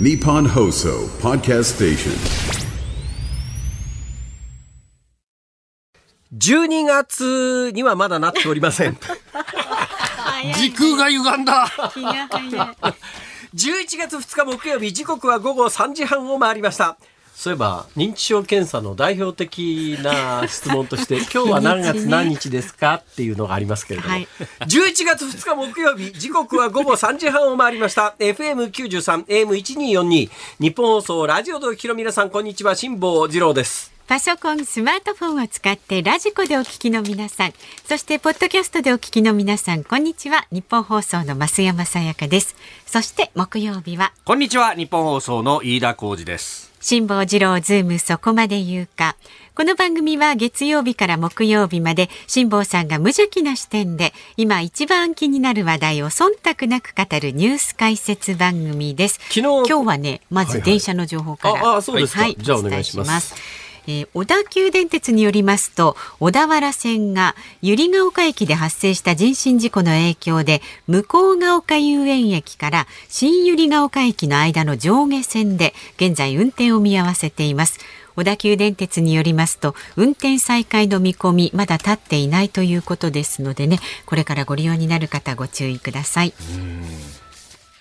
Nippon Hoso Podcast Station. 12月にはまだなっておりません。時空が歪んだ。気が早い。11月2日木曜日、時刻は午後3時半を回りました。そういえば、認知症検査の代表的な質問として、今日は何月何日ですかっていうのがありますけれども、はい11月2日木曜日、時刻は午後3時半を回りました。FM93、AM1242、ニッポン放送、ラジオでお聞きの皆さん、こんにちは、辛坊治郎です。パソコン、スマートフォンを使って radiko でお聞きの皆さん、そしてポッドキャストでお聞きの皆さん、こんにちは。ニッポン放送の増山さやかです。そして木曜日はこんにちは、ニッポン放送の飯田浩司です。辛坊治郎ズームそこまで言うか。この番組は月曜日から木曜日まで辛坊さんが無邪気な視点で今一番気になる話題を忖度なく語るニュース解説番組です。昨日今日はね、まはいはいず電車の情報から。ああそうですかはい、じゃあお願いしますえー小田急電鉄によりますと小田原線が百合ヶ丘駅で発生した人身事故の影響で向ヶ丘遊園駅から新百合ヶ丘駅の間の上下線で現在運転を見合わせています。小田急電鉄によりますと運転再開の見込みまだ立っていないということですのでねこれからご利用になる方ご注意ください。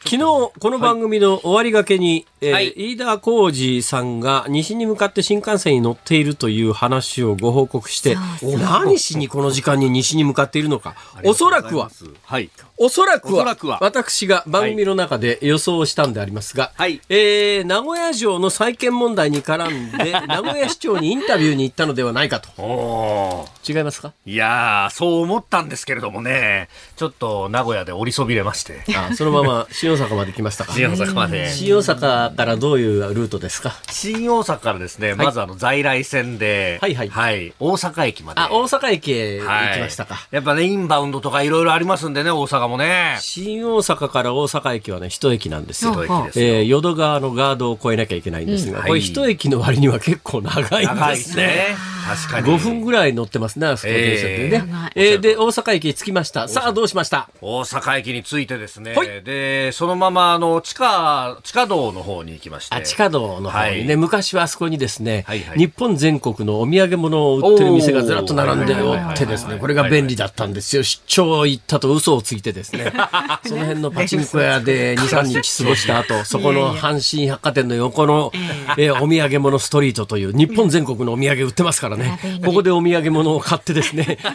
昨日この番組の終わりがけに、えーはい。飯田浩二さんが西に向かって新幹線に乗っているという話をご報告してそうそう何しにこの時間に西に向かっているのかおそらくははい。おそらくはくは。私が番組の中で予想したんでありますが、はい。えー名古屋城の再建問題に絡んで 名古屋市長にインタビューに行ったのではないかと。違いますか？いやー、そう思ったんですけれどもね、ちょっと名古屋で降りそびれまして、あそのまま新大阪まで来ましたか？新大阪まで。新大阪からどういうルートですか？新大阪からですね、まずあの在来線で、はいはい。大阪駅まで。あ大阪駅へ行はいきましたか、やっぱね、インバウンドとかいろいろありますんでね、大阪もね。新大阪から大阪駅はね、一駅なんですよ。一駅ですよえー淀川のガードを越えなきゃいけないんですが、うんこれ一駅の割には結構長いんですすね。確かに。5分ぐらい乗ってますね、あそこ電車でね。えーえーで、大阪駅に着きました。さあ、どうしました？大阪駅に着いてですね、はいで、そのままあの地下、地下道の方に行きまして。あ地下道の方にね、はい昔はあそこにですね、はいはい日本全国のお土産物を売ってる店がずらっと並んでおってですね、これが便利だったんですよ。出張行ったと嘘をついてですね、その辺のパチンコ屋で2、3日過ごした後、そこの阪神百貨店の横の、えーお土産物ストリートという日本全国のお土産売ってますからね。ここでお土産物を買ってですね、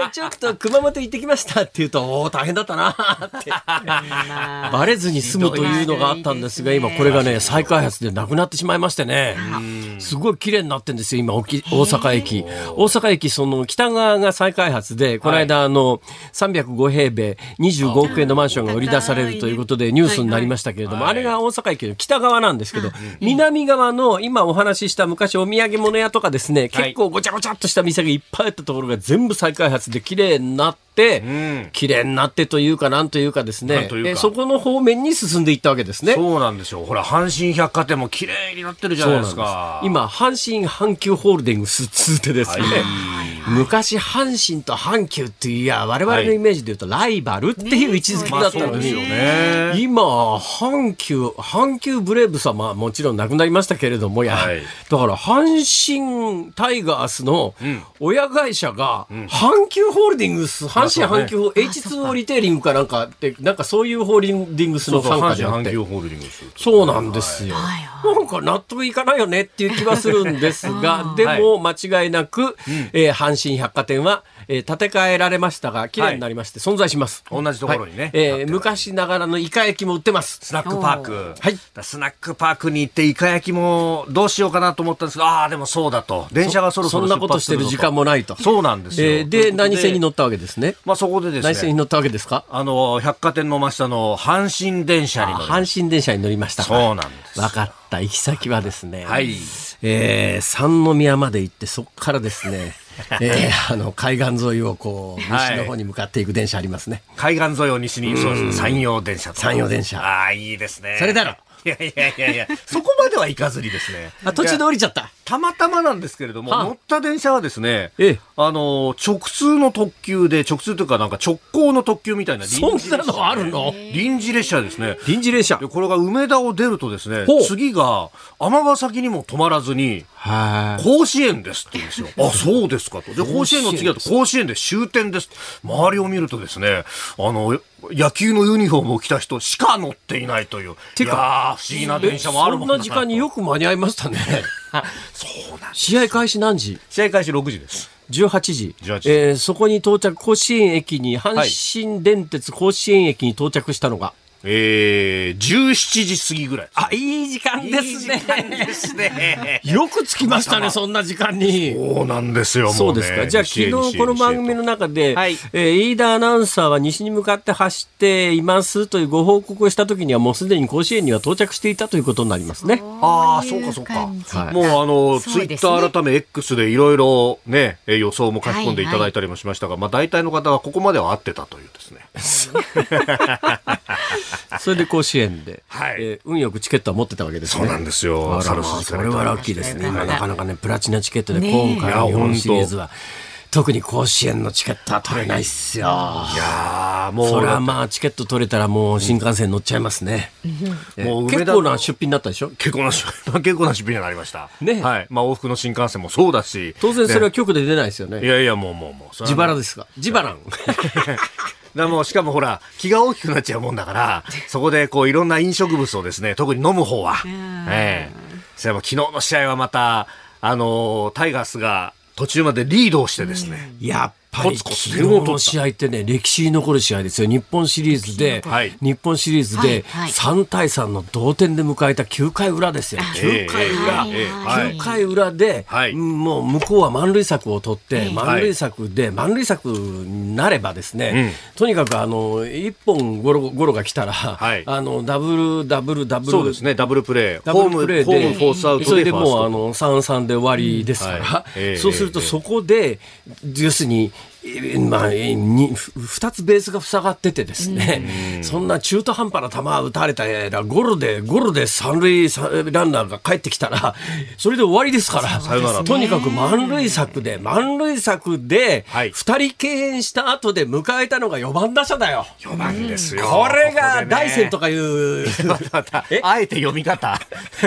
えーちょっと熊本行ってきましたって言うと、おー大変だったなって。バレずに済むというのがあったんですが、今これがね、再開発でなくなってしまいましてね、すごい綺麗になってんですよ、今、沖大阪駅。大阪駅、その北側が再開発で、この間、あの、305平米、25億円のマンションが売り出されるということでニュースになりましたけれども、あれが大阪駅の北側なんですけど、南側の今お話しした昔お土産物屋とかですね、結構ごちゃごちゃっとした店がいっぱいあったところが全部再開発で綺麗になって、ん綺麗になってというかなんというかですねそこの方面に進んでいったわけですね。そうなんですよ。ほら、阪神百貨店も綺麗になってるじゃないですか。今、阪神阪急ホールディングスつってですね、昔、阪神と阪急っていう、いや、我々のイメージで言うと、ライバルっていう位置づけだったのに、ね。今、阪急、阪急ブレーブスはまあもちろんなくなりましたけれども、や、はい。だから阪神タイガースの親会社が、阪急ホールディングス、阪神阪急、H2O リテイリングかなんかって、なんかそういうホールディングスの傘下であって。神阪急。ホールディングス。そうなんですよ。はい。なんか納得いかないよねっていう気はするんですが、でも間違いなく、えー阪神百貨店は、えー建て替えられましたが、綺麗になりまして存在します。同じところにねはいえー昔ながらのイカ焼きも売ってます。スナックパーク。はいだスナックパークに行って、イカ焼きもどうしようかなと思ったんですけど、ああ、でもそうだと。電車がそろそろそんなことしてる時間もないと。そうなんですよ。えーで、何線に乗ったわけですね。まあそこでですね、何線に乗ったわけですか？あの、百貨店の真下の阪神電車に乗りま阪神電車に乗りましたかそうなんです分かった。行き先はですね。はいえー三宮まで行って、そこからですね、えーあの、海岸沿いをこう、はい西の方に向かっていく電車ありますね。海岸沿いを西に、そうですね、山陽電車と。山陽電車ああ、いいですね。それだろいやいやいやいや、そこまでは行かずにですね。あ途中で降りちゃった。たまたまなんですけれども、はあ乗った電車はですね、ええあの、直通の特急で、直通というかなんか直行の特急みたいなそんなのあるの？臨時列車ですね。臨時列車で、。これが梅田を出るとですね次が尼崎にも止まらずに、はい。甲子園ですって言うんですよ。あ、そうですかと。で、甲子園の次だと甲子園で終点です。周りを見るとですね、あの、野球のユニフォームを着た人しか乗っていないという。てか不思議な電車もあるもんそんな時間によく間に合いましたね。そうなんです。試合開始何時？試合開始6時です。18時。18時えーそこに到着、甲子園駅に、阪神電鉄甲子園駅に到着したのが。えー、17時過ぎぐらい。あ、いい時間ですいい時間ですね。よく着きましたね、そんな時間に。そうなんですよ、もう、ね。そうですか。じゃあ昨日この番組の中で、はいえー飯田アナウンサーは西に向かって走っていますというご報告をした時にはもうすでに甲子園には到着していたということになりますね。ああ、そうかそうか。はいもうあの、ツイッター改め X でいろいろね、えー予想も書き込んでいただいたりもしましたが、まあ大体の方はここまでは合ってたというですね。それで甲子園で、はいえー運よくチケットは持ってたわけですね。そうなんですよあまあそれはラッキーですね。なかなかね、プラチナチケットで今回の日本シリーズいは、特に甲子園のチケットは取れないっすよ。いやーもう、それはまあチケット取れたらもう新幹線乗っちゃいますね。えもう結構な出費になったでしょ？結構な出費、結構な出費になりました。ねはい。まあ往復の新幹線もそうだし。当然それはね局で出ないですよいね。やいや、もうもうもう。自腹ですか？自腹。だもうしかもほら、気が大きくなっちゃうもんだから、そこでこういろんな飲食物をですね、特に飲む方は。ええそれも昨日の試合はまた、あのータイガースが途中までリードをしてですね。やっぱりコツコツ昨日の試合ってね、歴史に残る試合ですよ。日本シリーズで、はい。日本シリーズではい。はい。3対3の同点で迎えた9回裏ですよ。9回裏。ええええ。はい。9回裏で、はい。うんもう向こうは満塁策を取って、ええ。満塁策で、満塁策になればですね、とにかくあの、一本ゴロゴロが来たら、はい。あの、ダブル、ダブル、ダブル。そうですね、ダブルプレー。ダブルプレーホーム、ホームで、フォースアウトでそれでもうあの3-3で終わりですから、うんはい。ええ。そうするとそこで、要するに、えーまあ、えーにふ二つベースが塞がっててですね、そんな中途半端な球打たれたら、ゴロで、ゴロで三塁さランナーが帰ってきたら、それで終わりですから、さよならとにかく満塁策で、満塁策ではい、二人敬遠した後で迎えたのが4番打者だよ。4番ですよ。これが大戦とか。かいう、またえ？あえて読み方？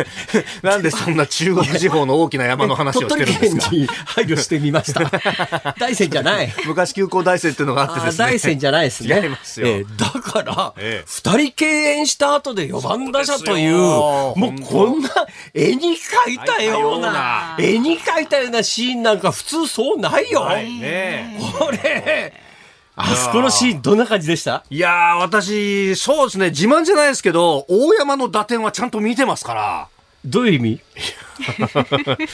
なんでそんな中国地方の大きな山の話をしてるんですか？鳥取県に配慮してみました。大山じゃない。昔急行大山っていうのがあってあですね。大山じゃないですね。違いますよええだから、二、ええ人敬遠した後で4番打者という、もうこんな絵に描いたようなな、絵に描いたようなシーンなんか普通そうないよ。はいねこれ、あそこのシーンどんな感じでした？いやー、私、そうですね、自慢じゃないですけど、大山の打点はちゃんと見てますから。どういう意味？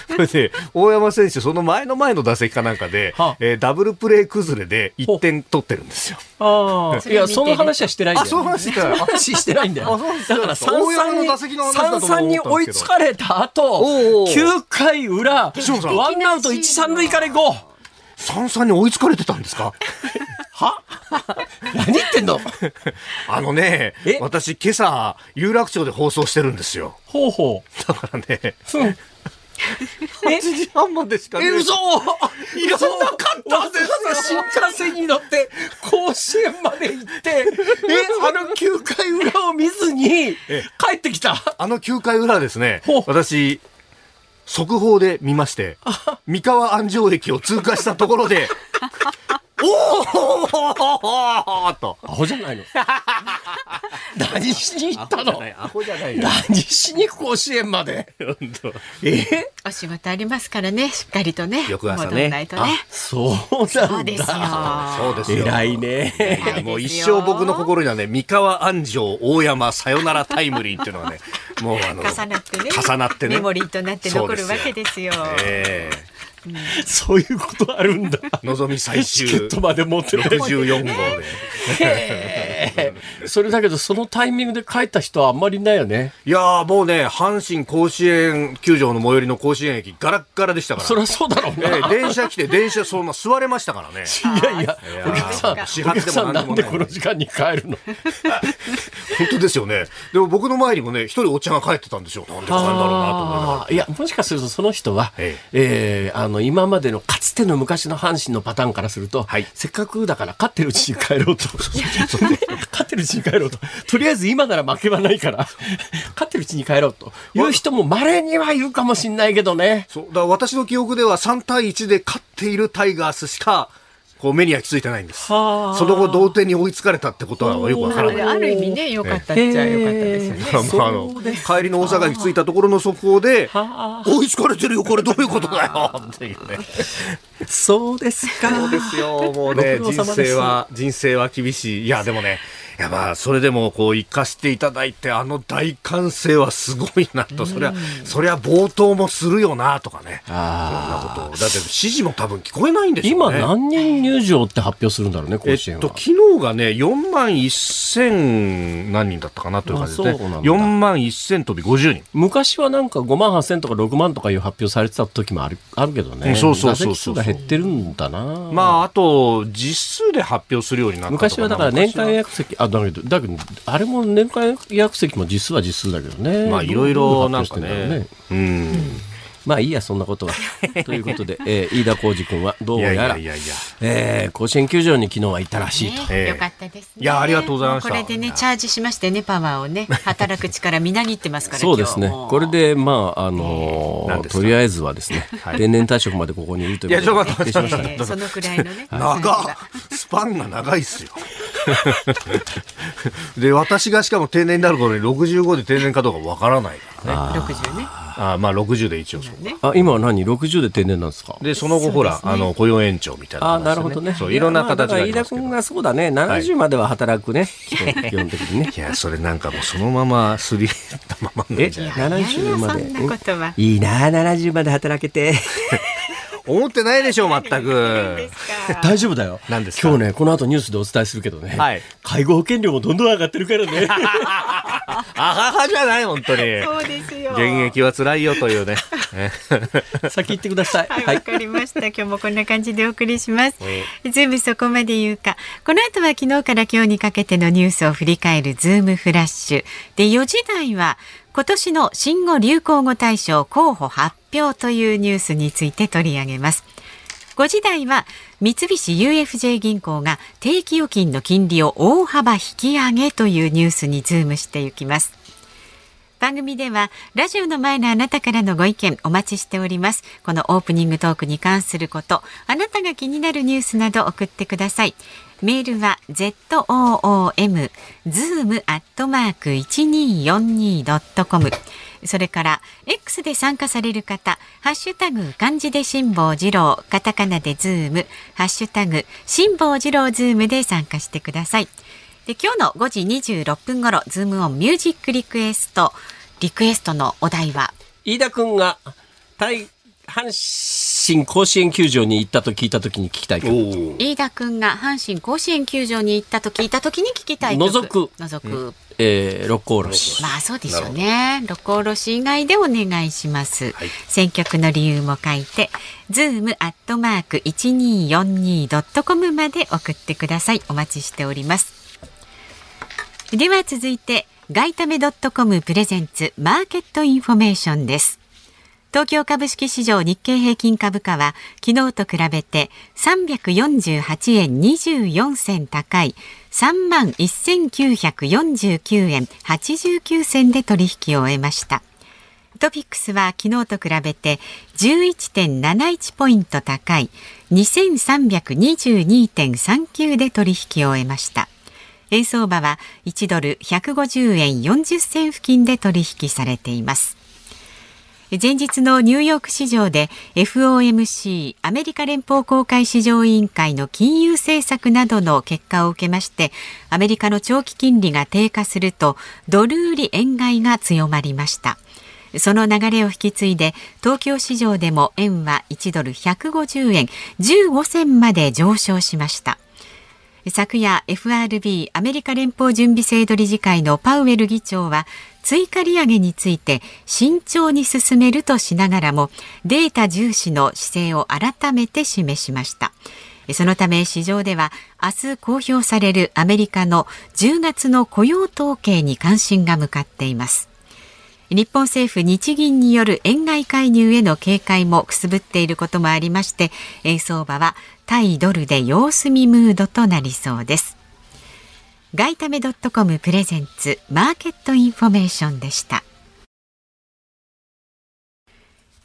これで、大山選手、その前の前の打席かなんかで、はえーダブルプレー崩れで1点取ってるんですよ。ああ、いや、その話はしてないんだよ。あそう話してない。話してないんだよ。だから大山の三打席の三に、追いつかれた後、おうおう9回裏、ワンアウト1、3塁から行こう。三々に追いつかれてたんですか？は？何言ってんの？あのねえ、私今朝、有楽町で放送してるんですよ。ほうほだからね、う。え8時半までしかえ、嘘！いらなかったんですよ。新幹線に乗って、甲子園まで行って、え、あの9回裏を見ずに、帰ってきた。あの9回裏ですね。私、速報で見まして、三河安城駅を通過したところで、おーと。アホじゃないの 何しに行ったの？アホじゃないよ。何しに甲子園まで？本当え？お仕事ありますからね、しっかりとね。翌朝ね戻らないとね。そうなんだ。そうですよ。そうですよ。偉いね。もう一生僕の心にはね、三河安城大山さよならタイムリーっていうのがね、もうあの、重なってね。重なってねメモリーとなって残るわけですよ。えそういうことあるんだ。えのぞみ最終チケットまで持ってて。64号で。それだけど、そのタイミングで帰った人はあんまりいないよね。いやーもうね、阪神甲子園球場の最寄りの甲子園駅、ガラッガラでしたから。そりゃそうだろうね。ええ電車来て、電車そのまま座れましたからね。いやいや、お客さん、始発でもなんんでこの時間に帰るの？本当ですよね。でも僕の前にもね、一人おっちゃんが帰ってたんですよ。なんで帰るんだろうなと思いながら。いや、もしかするとその人は、ええーあの、今までのかつての昔の阪神のパターンからすると、はいせっかくだから勝ってるうちに帰ろうと。勝ってるうちに帰ろうと。とりあえず今なら負けはないから、勝ってるうちに帰ろうという人も稀にはいるかもしれないけどね。そう。だ私の記憶では3対1で勝っているタイガースしか、こう目に焼き付いてないんです。はあ。その後同点に追いつかれたってことはよくわからない。ある意味ね良かったっちゃ良かったですよね。まああの帰りの大阪駅着いたところの速報では追いつかれてるよこれどういうことだよ っていうね。そうですか。そうですよ。もうね人生は人生は厳しい。いやでもねいやまあそれでもこう生かしていただいてあの大歓声はすごいなと。そりゃそりゃ冒頭もするよなとかね。いろんなこと。をだって指示も多分聞こえないんでしょ今うね。何人入場って発表するんだろうね、えっ甲子園は。と、昨日がね、4万1000何人だったかなという感じですね。あそうなんだ4万1000飛び50人。昔はなんか5万8000とか6万とかいう発表されてた時もあるあるけどね、うんそうそうそうそう数が減ってるんだな。まあ、あと、実数で発表するようになった昔はだから年間予約席、あ、だけど、だけど、あれも年間予約席も実数は実数だけどね。まあ、いろいろなんかね。うん。まあいいや、そんなことは。ということで、えー飯田浩二君はどういやら、やいやいやいや。えー甲子園球場に昨日は行ったらしいと。ねええよかったですね。いやありがとうございましこれでね、チャージしましてね、パワーをね、働く力みなぎってますから。そうですね。これで、まあ、あのーとりあえずはですね、定年退職までここにいるということでいやちょっと待って決定しましたねええそのくらいのね。長っスパンが長いっすよ。で、私がしかも定年になる頃に65で定年かどうかわからないからね。六十ね。あまあ60で一応そう。ね。あ、今は何 ?60 で定年なんですか？で、その後ほら、あの、雇用延長みたいな、あなるほどね。そう、いろんな形があまあだから飯田。君がそうだね、70までは働くね、基本 基本的にね。いや、それなんかもうそのまますり減ったままなんえ、じゃない？70まで。いやいやそんなことはうんいいな、70まで働けて。思ってないでしょ、全く。大丈夫だよ。何ですか？今日ね、この後ニュースでお伝えするけどね、はい介護保険料もどんどん上がってるからね。あははじゃない、本当に。そうですよ。現役は辛いよというね。先行ってください。はい、わはい。かりました。今日もこんな感じでお送りします。ズームそこまで言うか。この後は昨日から今日にかけてのニュースを振り返るズームフラッシュ。で、4時台は今年の新語・流行語大賞候補発表というニュースについて取り上げます。5時台は三菱 UFJ 銀行が定期預金の金利を大幅引き上げというニュースにズームしていきます。番組ではラジオの前のあなたからのご意見お待ちしておりますこのオープニングトークに関することあなたが気になるニュースなど送ってくださいメールは zoom zoom アットマーク 1242.com それから X で参加される方、ハッシュタグ漢字で辛坊治郎、カタカナでズーム、ハッシュタグ辛坊治郎ズームで参加してください。で今日の5時26分頃、ズームオンミュージックリクエスト、リクエストのお題は、飯田君が、対、阪神甲子園球場に行ったと聞いたときに聞きたい曲。飯田くんが阪神甲子園球場に行ったと聞いたときに聞きたい曲。除く除く。えー、六甲おろし。まあそうでしょうね。六甲おろし以外でお願いします。選曲の理由も書いて、ズームアットマーク一二四二ドットコムまで送ってください。お待ちしております。では続いて、ガイタメドットコムプレゼンツマーケットインフォメーションです。東京株式市場日経平均株価は昨日と比べて348円24銭高い3万1949円89銭で取引を終えました。トピックスは昨日と比べて11.71ポイント高い2322.39で取引を終えました。円相場は1ドル150円40銭付近で取引されています。前日のニューヨーク市場で FOMC アメリカ連邦公開市場委員会の金融政策などの結果を受けましてアメリカの長期金利が低下するとドル売り円買いが強まりました。その流れを引き継いで東京市場でも円は1ドル150円15銭まで上昇しました。昨夜 FRB アメリカ連邦準備制度理事会のパウエル議長は追加利上げについて慎重に進めるとしながらもデータ重視の姿勢を改めて示しました。そのため市場では明日公表されるアメリカの10月の雇用統計に関心が向かっています。日本政府日銀による円買い介入への警戒もくすぶっていることもありまして円相場は対ドルで様子見ムードとなりそうです。外為どっとコムプレゼンツマーケットインフォメーションでした。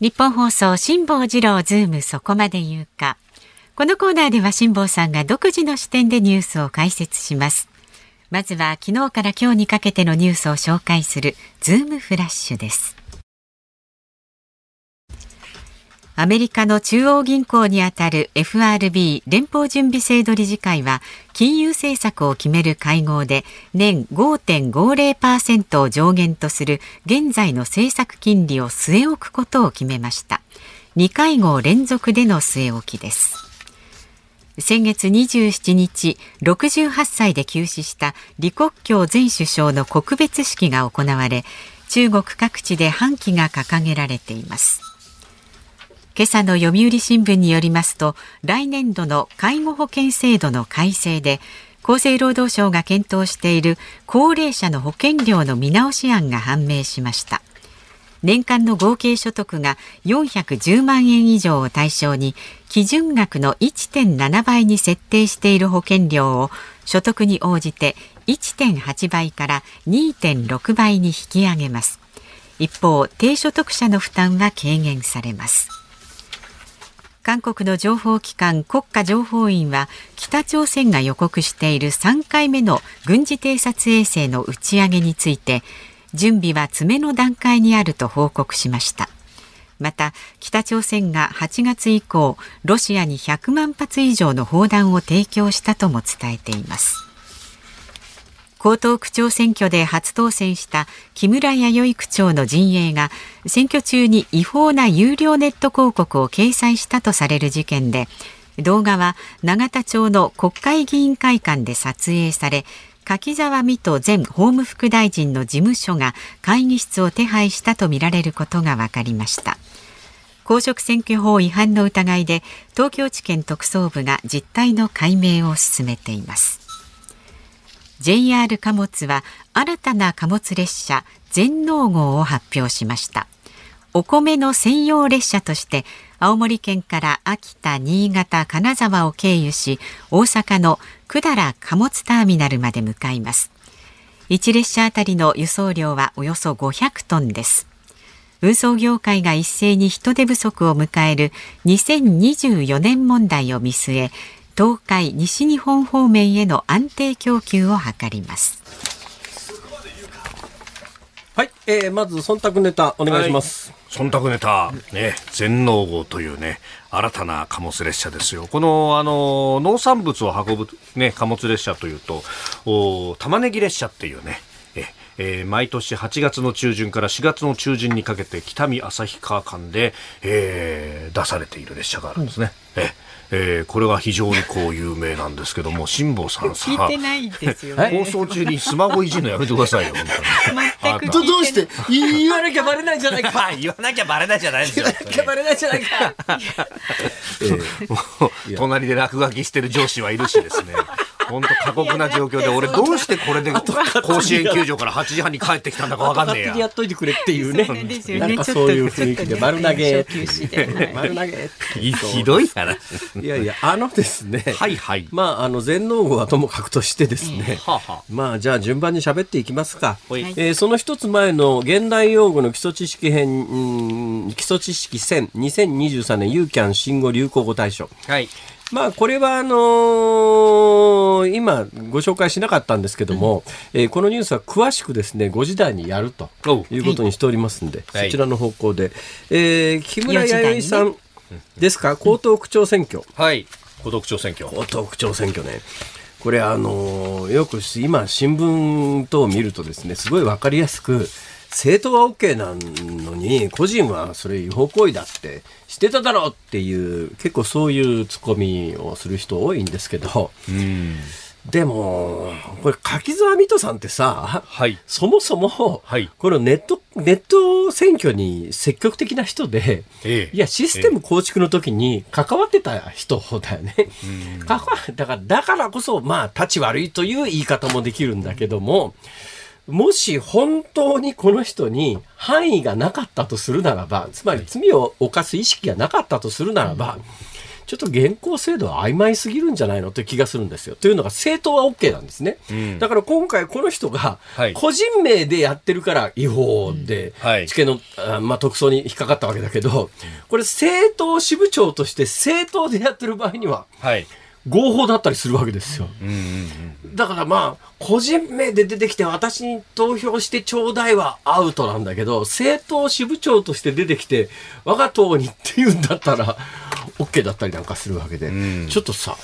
ニッポン放送辛坊治郎ズームそこまで言うか。このコーナーでは辛坊さんが独自の視点でニュースを解説します。まずは昨日から今日にかけてのニュースを紹介するズームフラッシュです。アメリカの中央銀行にあたる FRB 連邦準備制度理事会は金融政策を決める会合で年5.50%を上限とする現在の政策金利を据え置くことを決めました。2会合連続での据え置きです。先月27日68歳で急死した李克強前首相の告別式が行われ中国各地で半旗が掲げられています。今朝の読売新聞によりますと来年度の介護保険制度の改正で厚生労働省が検討している高齢者の保険料の見直し案が判明しました。年間の合計所得が410万円以上を対象に基準額の1.7倍に設定している保険料を所得に応じて1.8倍から2.6倍に引き上げます。一方低所得者の負担は軽減されます。韓国の情報機関国家情報院は北朝鮮が予告している3回目の軍事偵察衛星の打ち上げについて準備は詰めの段階にあると報告しました。また北朝鮮が8月以降ロシアに100万発以上の砲弾を提供したとも伝えています。江東区長選挙で初当選した木村弥生区長の陣営が選挙中に違法な有料ネット広告を掲載したとされる事件で動画は永田町の国会議員会館で撮影され柿沢水戸前法務副大臣の事務所が会議室を手配したとみられることが分かりました。公職選挙法違反の疑いで東京地検特捜部が実態の解明を進めています。JR 貨物は新たな貨物列車全農号を発表しました。お米の専用列車として青森県から秋田、新潟、金沢を経由し大阪の百済貨物ターミナルまで向かいます。1列車あたりの輸送量はおよそ500トンです。運送業界が一斉に人手不足を迎える2024年問題を見据え東海西日本方面への安定供給を図ります。はい、えー、まず忖度ネタお願いします、はい。忖度ネタ、ね、全農号というね、新たな貨物列車ですよ。この、あの、農産物を運ぶね、貨物列車というと、お玉ねぎ列車っていうね、え、えー、毎年8月の中旬から4月の中旬にかけて北見旭川間で、えー、出されている列車があるんですね。うん、ええー、これは非常にこう有名なんですけども 辛坊さんさ聞いてないですよ、ね、放送中にスマホいじるのやめてくださいよ。全くどうして？言わなきゃバレないじゃないか。言わなきゃバレないじゃないですよ。言わなきゃバレないじゃないか、えー、隣で落書きしてる上司はいるしですね本当過酷な状況で俺どうしてこれで甲子園球場から8時半に帰ってきたんだか分かんねえや。やっといてくれっていうね。なんかそういう雰囲気で丸投げ。丸投げ。ひどい話。いやいや、あのですね。はいはい。まあ、あの、全農号はともかくとしてですね。まあ、じゃあ順番に喋っていきますか。えその一つ前の現代用語の基礎知識編、基礎知識1000、2023年ユーキャン新語・流行語大賞。はい。まあ、これは、あのー、今、ご紹介しなかったんですけども、うん、えー、このニュースは詳しくですね、5時台にやるということにしておりますんで、はい、そちらの方向で。えー、木村弥生さんですか、江東区長選挙。はい。江東区長選挙。江東区長選挙ね。これ、あのー、よく今、新聞等を見るとですね、すごいわかりやすく、政党は OK なのに個人はそれ違法行為だってしてただろうっていう結構そういうツッコミをする人多いんですけど、でも、これ、柿沢水戸さんってさ、はい。そもそも、はい。このネット、ネット選挙に積極的な人で、ええ。いや、システム構築の時に関わってた人だよね。関わだから、だからこそ、まあ、立ち悪いという言い方もできるんだけども、もし本当にこの人に範囲がなかったとするならば、つまり罪を犯す意識がなかったとするならば、ちょっと現行制度は曖昧すぎるんじゃないのという気がするんですよ。というのが政党は OK なんですね。だから今回この人がはい個人名でやってるから違法で、はい地検の、あまあ、特捜に引っかかったわけだけど、これ政党支部長として政党でやってる場合にははい。合法だったりするわけですよ。だからまあ、個人名で出てきて私に投票してちょうだいはアウトなんだけど、政党支部長として出てきて、我が党にって言うんだったら、OK だったりなんかするわけで、ん。ちょっとさ、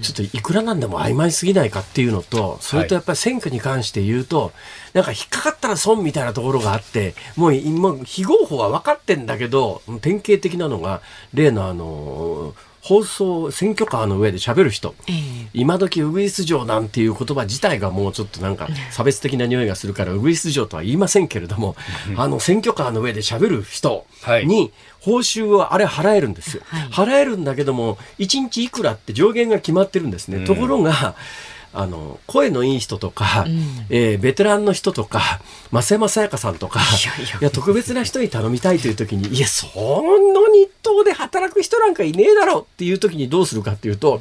ちょっといくらなんでも曖昧すぎないかっていうのと、それとやっぱり選挙に関して言うと、なんか引っかかったら損みたいなところがあって、もう今、非合法は分かってんだけど、典型的なのが、例のあの、放送、選挙カーの上で喋る人。ええ今時ウグイス嬢なんていう言葉自体がもうちょっとなんか差別的な匂いがするからウグイス嬢とは言いませんけれども、あの選挙カーの上で喋る人はいに報酬をあれ払えるんですよ。はい払えるんだけども、1日いくらって上限が決まってるんですね。ところが、あの、声のいい人とか、えーベテランの人とか、増山さやかさんとか、いや特別な人に頼みたいという時に、いや、その日当で働く人なんかいねえだろっていう時にどうするかっていうと、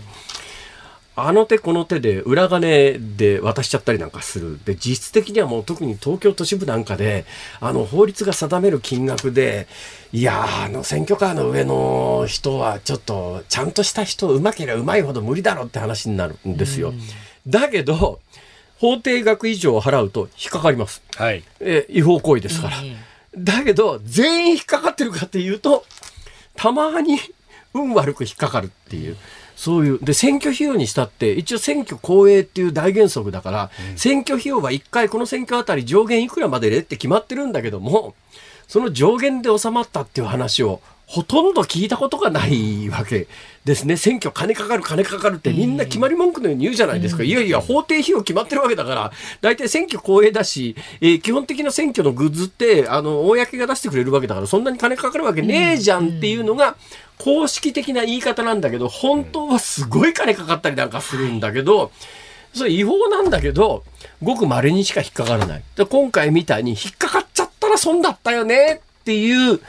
あの手この手で裏金で渡しちゃったりなんかする。で、実質的にはもう特に東京都市部なんかで、あの法律が定める金額で、いやー、あの選挙カーの上の人はちょっとちゃんとした人、うまければうまいほど無理だろって話になるんですよ。だけど、法定額以上払うと引っかかります。はい。えー違法行為ですから。だけど、全員引っかかってるかっていうと、たまに運悪く引っかかるっていう。そういう。で、選挙費用にしたって、一応選挙公営っていう大原則だから、選挙費用は一回この選挙あたり上限いくらまででって決まってるんだけども、その上限で収まったっていう話を、ほとんど聞いたことがないわけですね。選挙金かかる金かかるってみんな決まり文句のように言うじゃないですか。いやいや、法定費用決まってるわけだから、大体選挙公営だし、えー基本的な選挙のグッズって、あの、公が出してくれるわけだから、そんなに金かかるわけねえじゃんっていうのが、公式的な言い方なんだけど、本当はすごい金かかったりなんかするんだけど、それ違法なんだけど、ごく稀にしか引っかからない。で今回みたいに引っかかっちゃったら損だったよねっていう、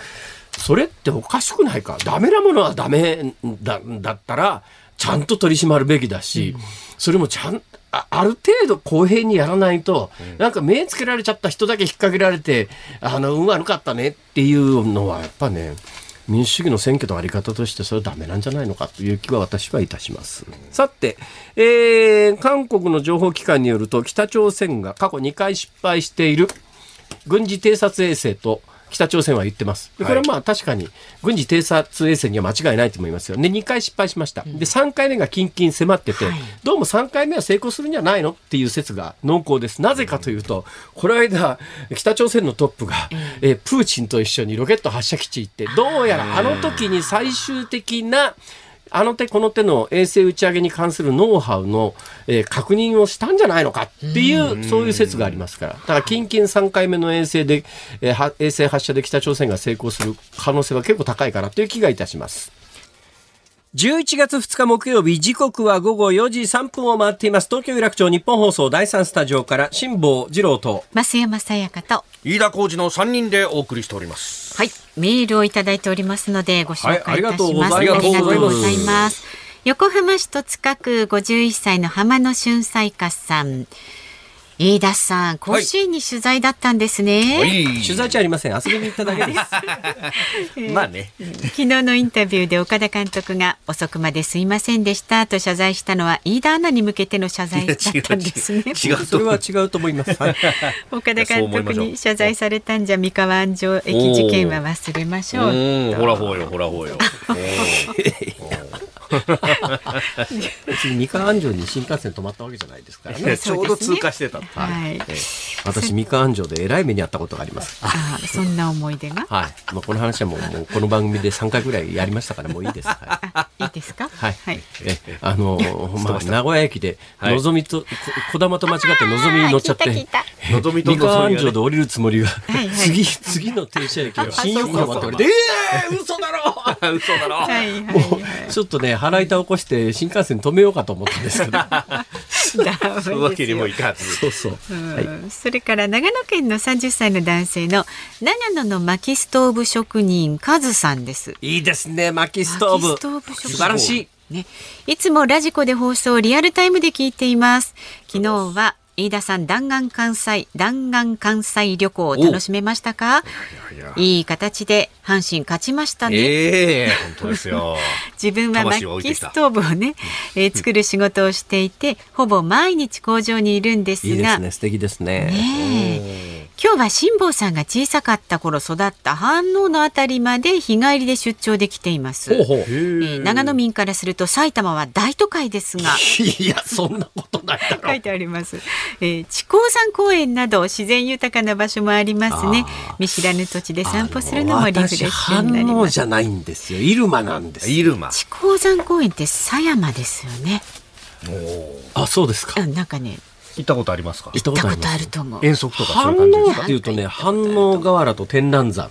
それっておかしくないか？ダメなものはダメだだったら、ちゃんと取り締まるべきだし、それもちゃん、あある程度公平にやらないと、なんか目つけられちゃった人だけ引っ掛けられて、あの、運悪かったねっていうのは、やっぱね、民主主義の選挙のあり方としてそれはダメなんじゃないのかという気は私はいたします。さて、えー韓国の情報機関によると北朝鮮が過去2回失敗している軍事偵察衛星と北朝鮮は言ってます。でこれはまあ確かに軍事偵察衛星には間違いないと思いますよ。で、2回失敗しました。で、3回目がキンキン迫ってて、どうも3回目は成功するんじゃないのっていう説が濃厚です。なぜかというと、この間、北朝鮮のトップが、えープーチンと一緒にロケット発射基地行って、どうやらあの時に最終的なあの手この手の衛星打ち上げに関するノウハウの、えー確認をしたんじゃないのかっていう、そういう説がありますから。だから、近々3回目の衛星で、えーは衛星発射で北朝鮮が成功する可能性は結構高いかなという気がいたします。11月2日木曜日、時刻は午後4時3分を回っています。東京有楽町日本放送第3スタジオから、辛坊治郎と、増山さやかと。飯田浩二の3人でお送りしております。はい、メールをいただいておりますのでご紹介いたします。はいありがとうございます。横浜市戸塚区51歳の浜野俊斎花さん。飯田さん、甲子園に取材だったんですね。取材じゃありません。遊びに行っただけです。まあね。昨日のインタビューで岡田監督が遅くまですいませんでしたと謝罪したのは飯田アナに向けての謝罪だったんですね。違うそれは違うと思います。は い岡田監督に謝罪されたんじゃ三河安城駅事件は忘れましょう。うん、ほらほうよ、ほらほうよ。別に三河安城に新幹線止まったわけじゃないですからね。ちょうど通過してた。はい。私三河安城でえらい目にあったことがあります。ああ、そんな思い出が？はい。まあこの話はもうもうこの番組で3回ぐらいやりましたからもういいです。はい。あ、いいですか？はい。はい。え、あの、まあ、名古屋駅で、のぞみと、ここだまと間違ってのぞみに乗っちゃって、みと三河安城で降りるつもりが、次、次の停車駅が新横浜って言われて、ええー、嘘だろ 嘘だろ。はいはいもう、ちょっとね、腹痛を起こして新幹線止めようかと思ったんですけど。そういうわけにもいかず。そうそう。はい。うんそれから長野県の30歳の男性の長野の薪ストーブ職人カズさんです。いいですね、薪ストーブ。薪ストーブ素晴らしい。ね、いつもラジコで放送をリアルタイムで聞いています。昨日は飯田さん弾丸関西弾丸関西旅行を楽しめましたか？いい形で阪神勝ちましたね。ええ本当ですよ。自分は薪ストーブをね、えー作る仕事をしていて、ほぼ毎日工場にいるんですが、いいですね、素敵ですね。ねえ今日は辛坊さんが小さかった頃育った飯能のあたりまで日帰りで出張できています。ほうほう。えー長野民からすると埼玉は大都会ですが。いや、そんなことないだろ書いてあります。えー、地高山公園など自然豊かな場所もありますね。見知らぬ土地で散歩するのもリフレッシュになり私反応ます。じゃないんですよ。入間なんですよ。イルマ。地高山公園って狭山ですよね。あ、そうですか。うんなんかね、行ったことありますか？行った行ったことあると思う。遠足とかそう反いう感じですか？応っていうとね、反応河原と天覧山。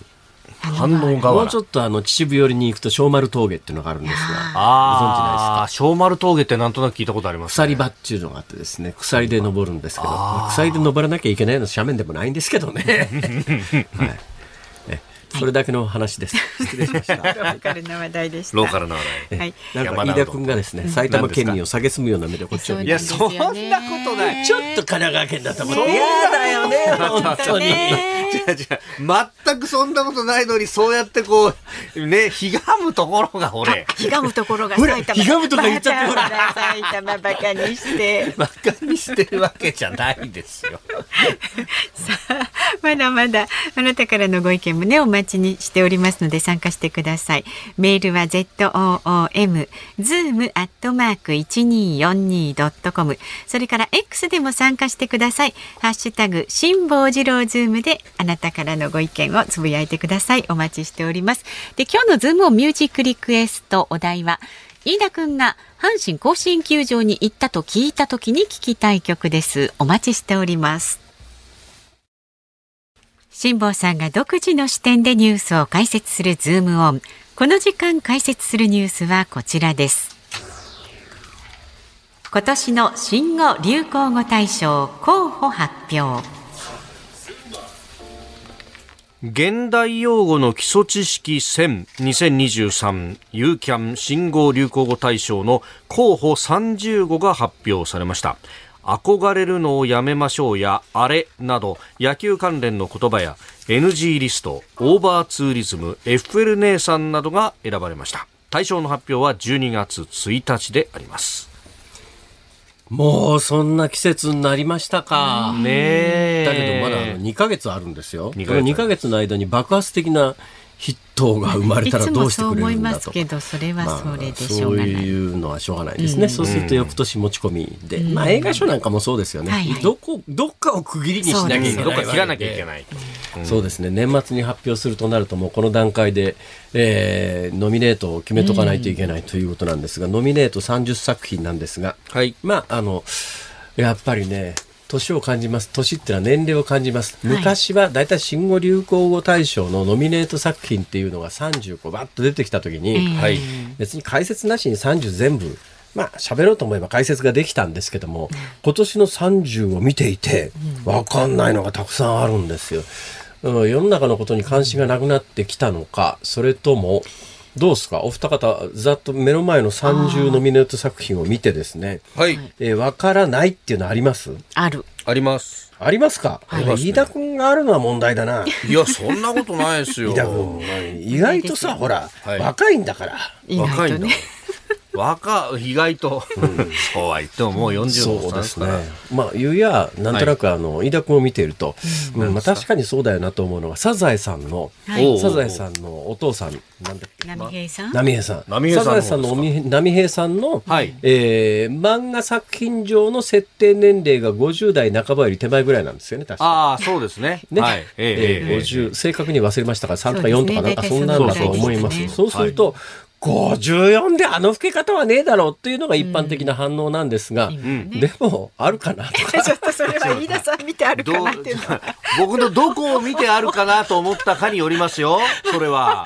反応河原もうち。ょっとあの秩父寄りに行くと小丸峠っていうのがあるんですが、ご存知ないですか？ああ、小丸峠ってなんとなく聞いたことあります、鎖場っていうのがあってですね、鎖で登るんですけど、まあ鎖で登らなきゃいけないような斜面でもないんですけどね。はい。えそれだけの話です。失礼しました。ローカルな話題でした。ローカルな話題。はい。なんか飯田君がですね、埼玉県民を蔑むような目でこっちを見ていや、そんなことない。ちょっと神奈川県だと思って嫌だよね、本当に。違う違う。全くそんなことないのに、そうやってこう、ね、ひがむところが俺。ひがむところがほら埼玉。ひがむとか言っちゃってほらバカだ埼玉バカにして。バカにしてるわけじゃないですよ。まだまだあなたからのご意見もねお待ちにしておりますので参加してください。メールは z o o m zoom アットマーク一二四二ドットコム。それから X でも参加してください。ハッシュタグ辛坊治郎ズームであなたからのご意見をつぶやいてください。お待ちしております。で今日のズームオンミュージックリクエストお題は飯田くんが阪神甲子園球場に行ったと聞いた時に聞きたい曲です。お待ちしております。辛坊さんが独自の視点でニュースを解説するズームオン。この時間解説するニュースはこちらです。今年の新語・流行語大賞候補発表。現代用語の基礎知識選2023ユーキャン新語・流行語大賞の候補30語が発表されました。憧れるのをやめましょうやあれなど野球関連の言葉や NG リスト、オーバーツーリズム、エッフェル姉さんなどが選ばれました。大賞の発表は12月1日であります。もうそんな季節になりましたか。ねえ。だけどまだあの2ヶ月あるんですよ。2この2ヶ月の間に爆発的なヒットが生まれいたらどうしてくれ思いまするんだと。けどそれはまあそれでしょうい。そういうのはしょうがないですね。そうすると翌年持ち込みで、まあ映画賞なんかもそうですよね。はいはいどこどっかを区切りにしなきゃいけないどっか切らなきゃいけない。そうですね年末に発表するとなるともうこの段階で、えーノミネートを決めとかないといけないということなんですが、ノミネート30作品なんですが、はい。まああのやっぱりね年を感じます。年ってのは年齢を感じます、昔はだいたい新語・流行語大賞のノミネート作品っていうのが30個バッと出てきた時に、はい。別に解説なしに30全部まあ喋ろうと思えば解説ができたんですけども、今年の30を見ていて分かんないのがたくさんあるんですよ。うん世の中のことに関心がなくなってきたのかそれともどうですか？お二方ざっと目の前の30ノミネート作品を見てですねはい。えー分からないっていうのはあります？ある。あります。ありますか、りますね飯田君があるのは問題だな。いや、そんなことないですよ。飯田君。意外とさ、ほら、はい若いんだから。意外とね。若、意外と、そうは言ってももう40のそうですね。まあ、ゆうや、なんとなく、あの、飯田君を見ていると、うん。まあ、確かにそうだよなと思うのが、サザエさんの、はい。サザエさんのお父さん、なんだっけ？波平さん？波平さん。波平さんのサザエさんのおみ波平さんの、はい。えー漫画作品上の設定年齢が50代半ばより手前ぐらいなんですよね、確か。ああ、そうですね。ね、はい。えーええ。50正確に忘れましたか？ら3とか4そうですね。とかなんかそんなんだと思います。ね。そうすると、54であの老け方はねえだろうっていうのが一般的な反応なんですが、でも、あるかなとか。ちょっとそれは飯田さん見てあるかなっていうのは。僕のどこを見てあるかなと思ったかによりますよ。それは。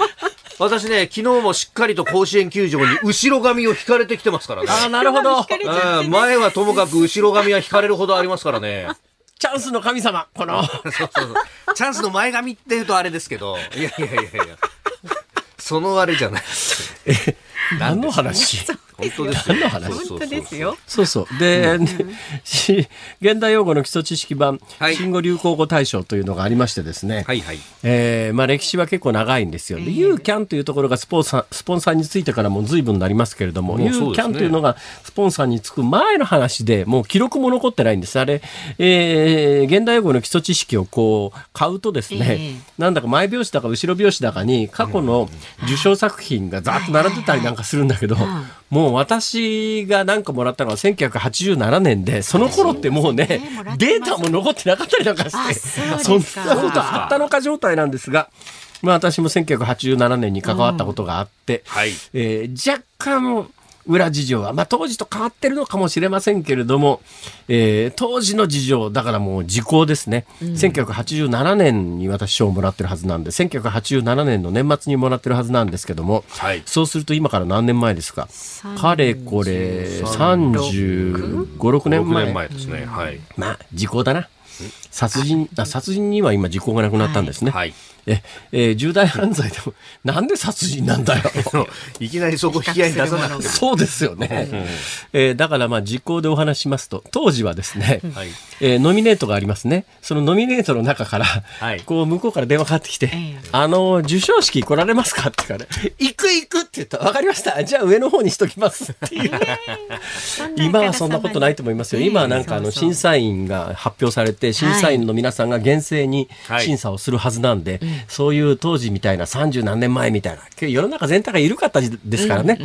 私ね、昨日もしっかりと甲子園球場に後ろ髪を引かれてきてますからね。ああ、なるほど。うん前はともかく後ろ髪は引かれるほどありますからね。チャンスの神様、この。そうそうそう。チャンスの前髪っていうとあれですけど。いやいやいやいや。そのあれじゃない。何の話？本当です何の話？本当ですよ。そうそう。で、し現代用語の基礎知識版、はい。新語・流行語大賞というのがありましてですね、はいはい。えーまあ、歴史は結構長いんですよ。で、ユーキャンというところがスポンサー、スポンサーについてからも随分なりますけれども、ユーキャンというのがスポンサーにつく前の話で、もう記録も残ってないんです。あれ、えー現代用語の基礎知識をこう、買うとですね、ええ。なんだか前拍子だか後ろ拍子だかに過去の受賞作品がざーっと並んでたりなんかするんだけど、もう私がなんかもらったのは1987年で、その頃ってもうねデータも残ってなかったりなんかあして、そんなことあったのか状態なんですが、まあ私も1987年に関わったことがあって、はい。えー若干裏事情は、まあ当時と変わってるのかもしれませんけれども、えー当時の事情、だからもう時効ですね。1987年に私賞をもらってるはずなんで、1987年の年末にもらってるはずなんですけども、はいそうすると今から何年前ですか？かれこれ35、6年6前。年前ですね。はい。まあ時効だな。殺人、あ殺人には今時効がなくなったんですね。はい。え、えー重大犯罪でも、なんで殺人なんだよ。いきなりそこ引き合いに出さなくても。そうですよね。えーだからまあ実行でお話ししますと、当時はですね、はいえーノミネートがありますね。そのノミネートの中から、はいこう向こうから電話かかってきて、ええあの、授賞式来られますか？って言うから、行く行くって言ったら、わかりました。じゃあ上の方にしときますっていう。今はそんなことないと思いますよ。今はなんかあの審査員が発表されて、審査員の皆さんが厳正にはい審査をするはずなんで、そういう当時みたいな30何年前みたいな、世の中全体が緩かった時ですからね、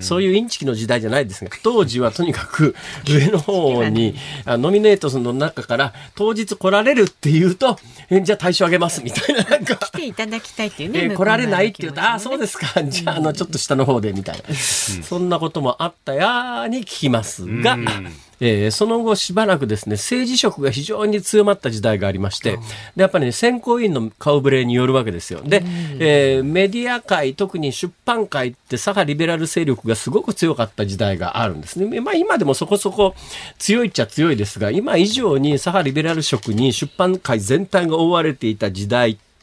そういうインチキの時代じゃないですが、当時はとにかく上の方にあノミネートの中から当日来られるって言うと、えじゃあ対象あげますみたいな、なんか。来ていただきたいっていうね。えー来られないって言うと、ああー、そうす。ですか。じゃあ、あの、ちょっと下の方で、みたいな。そんなこともあったやーに聞きますが、えーその後しばらくですね、政治色が非常に強まった時代がありまして、で、やっぱりね、選考委員の顔ぶれによるわけですよ。で、えーメディア界、特に出版界って左派リベラル勢力がすごく強かった時代があるんですね。まあ今でもそこそこ強いっちゃ強いですが、今以上に左派リベラル色に出版界全体が覆われていた時代って、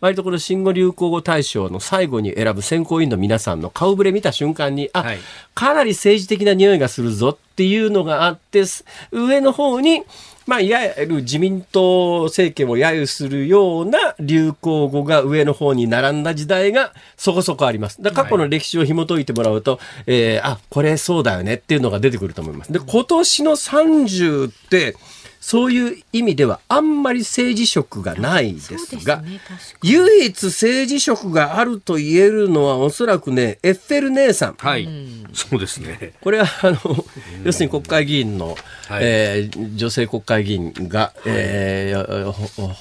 割とこの新語・流行語大賞の最後に選ぶ選考委員の皆さんの顔ぶれ見た瞬間に、あ、はいかなり政治的な匂いがするぞっていうのがあって、す上の方に、まあ、いわゆる自民党政権を揶揄するような流行語が上の方に並んだ時代がそこそこあります。だ過去の歴史を紐解いてもらうと、えーあ、これそうだよねっていうのが出てくると思います。で、今年の30って、そういう意味ではあんまり政治色がないですが、ね唯一政治色があると言えるのはおそらくね、エッフェル姉さん。はい。そうですね。これはあの要するに国会議員の、はいえー女性国会議員が、えーほほ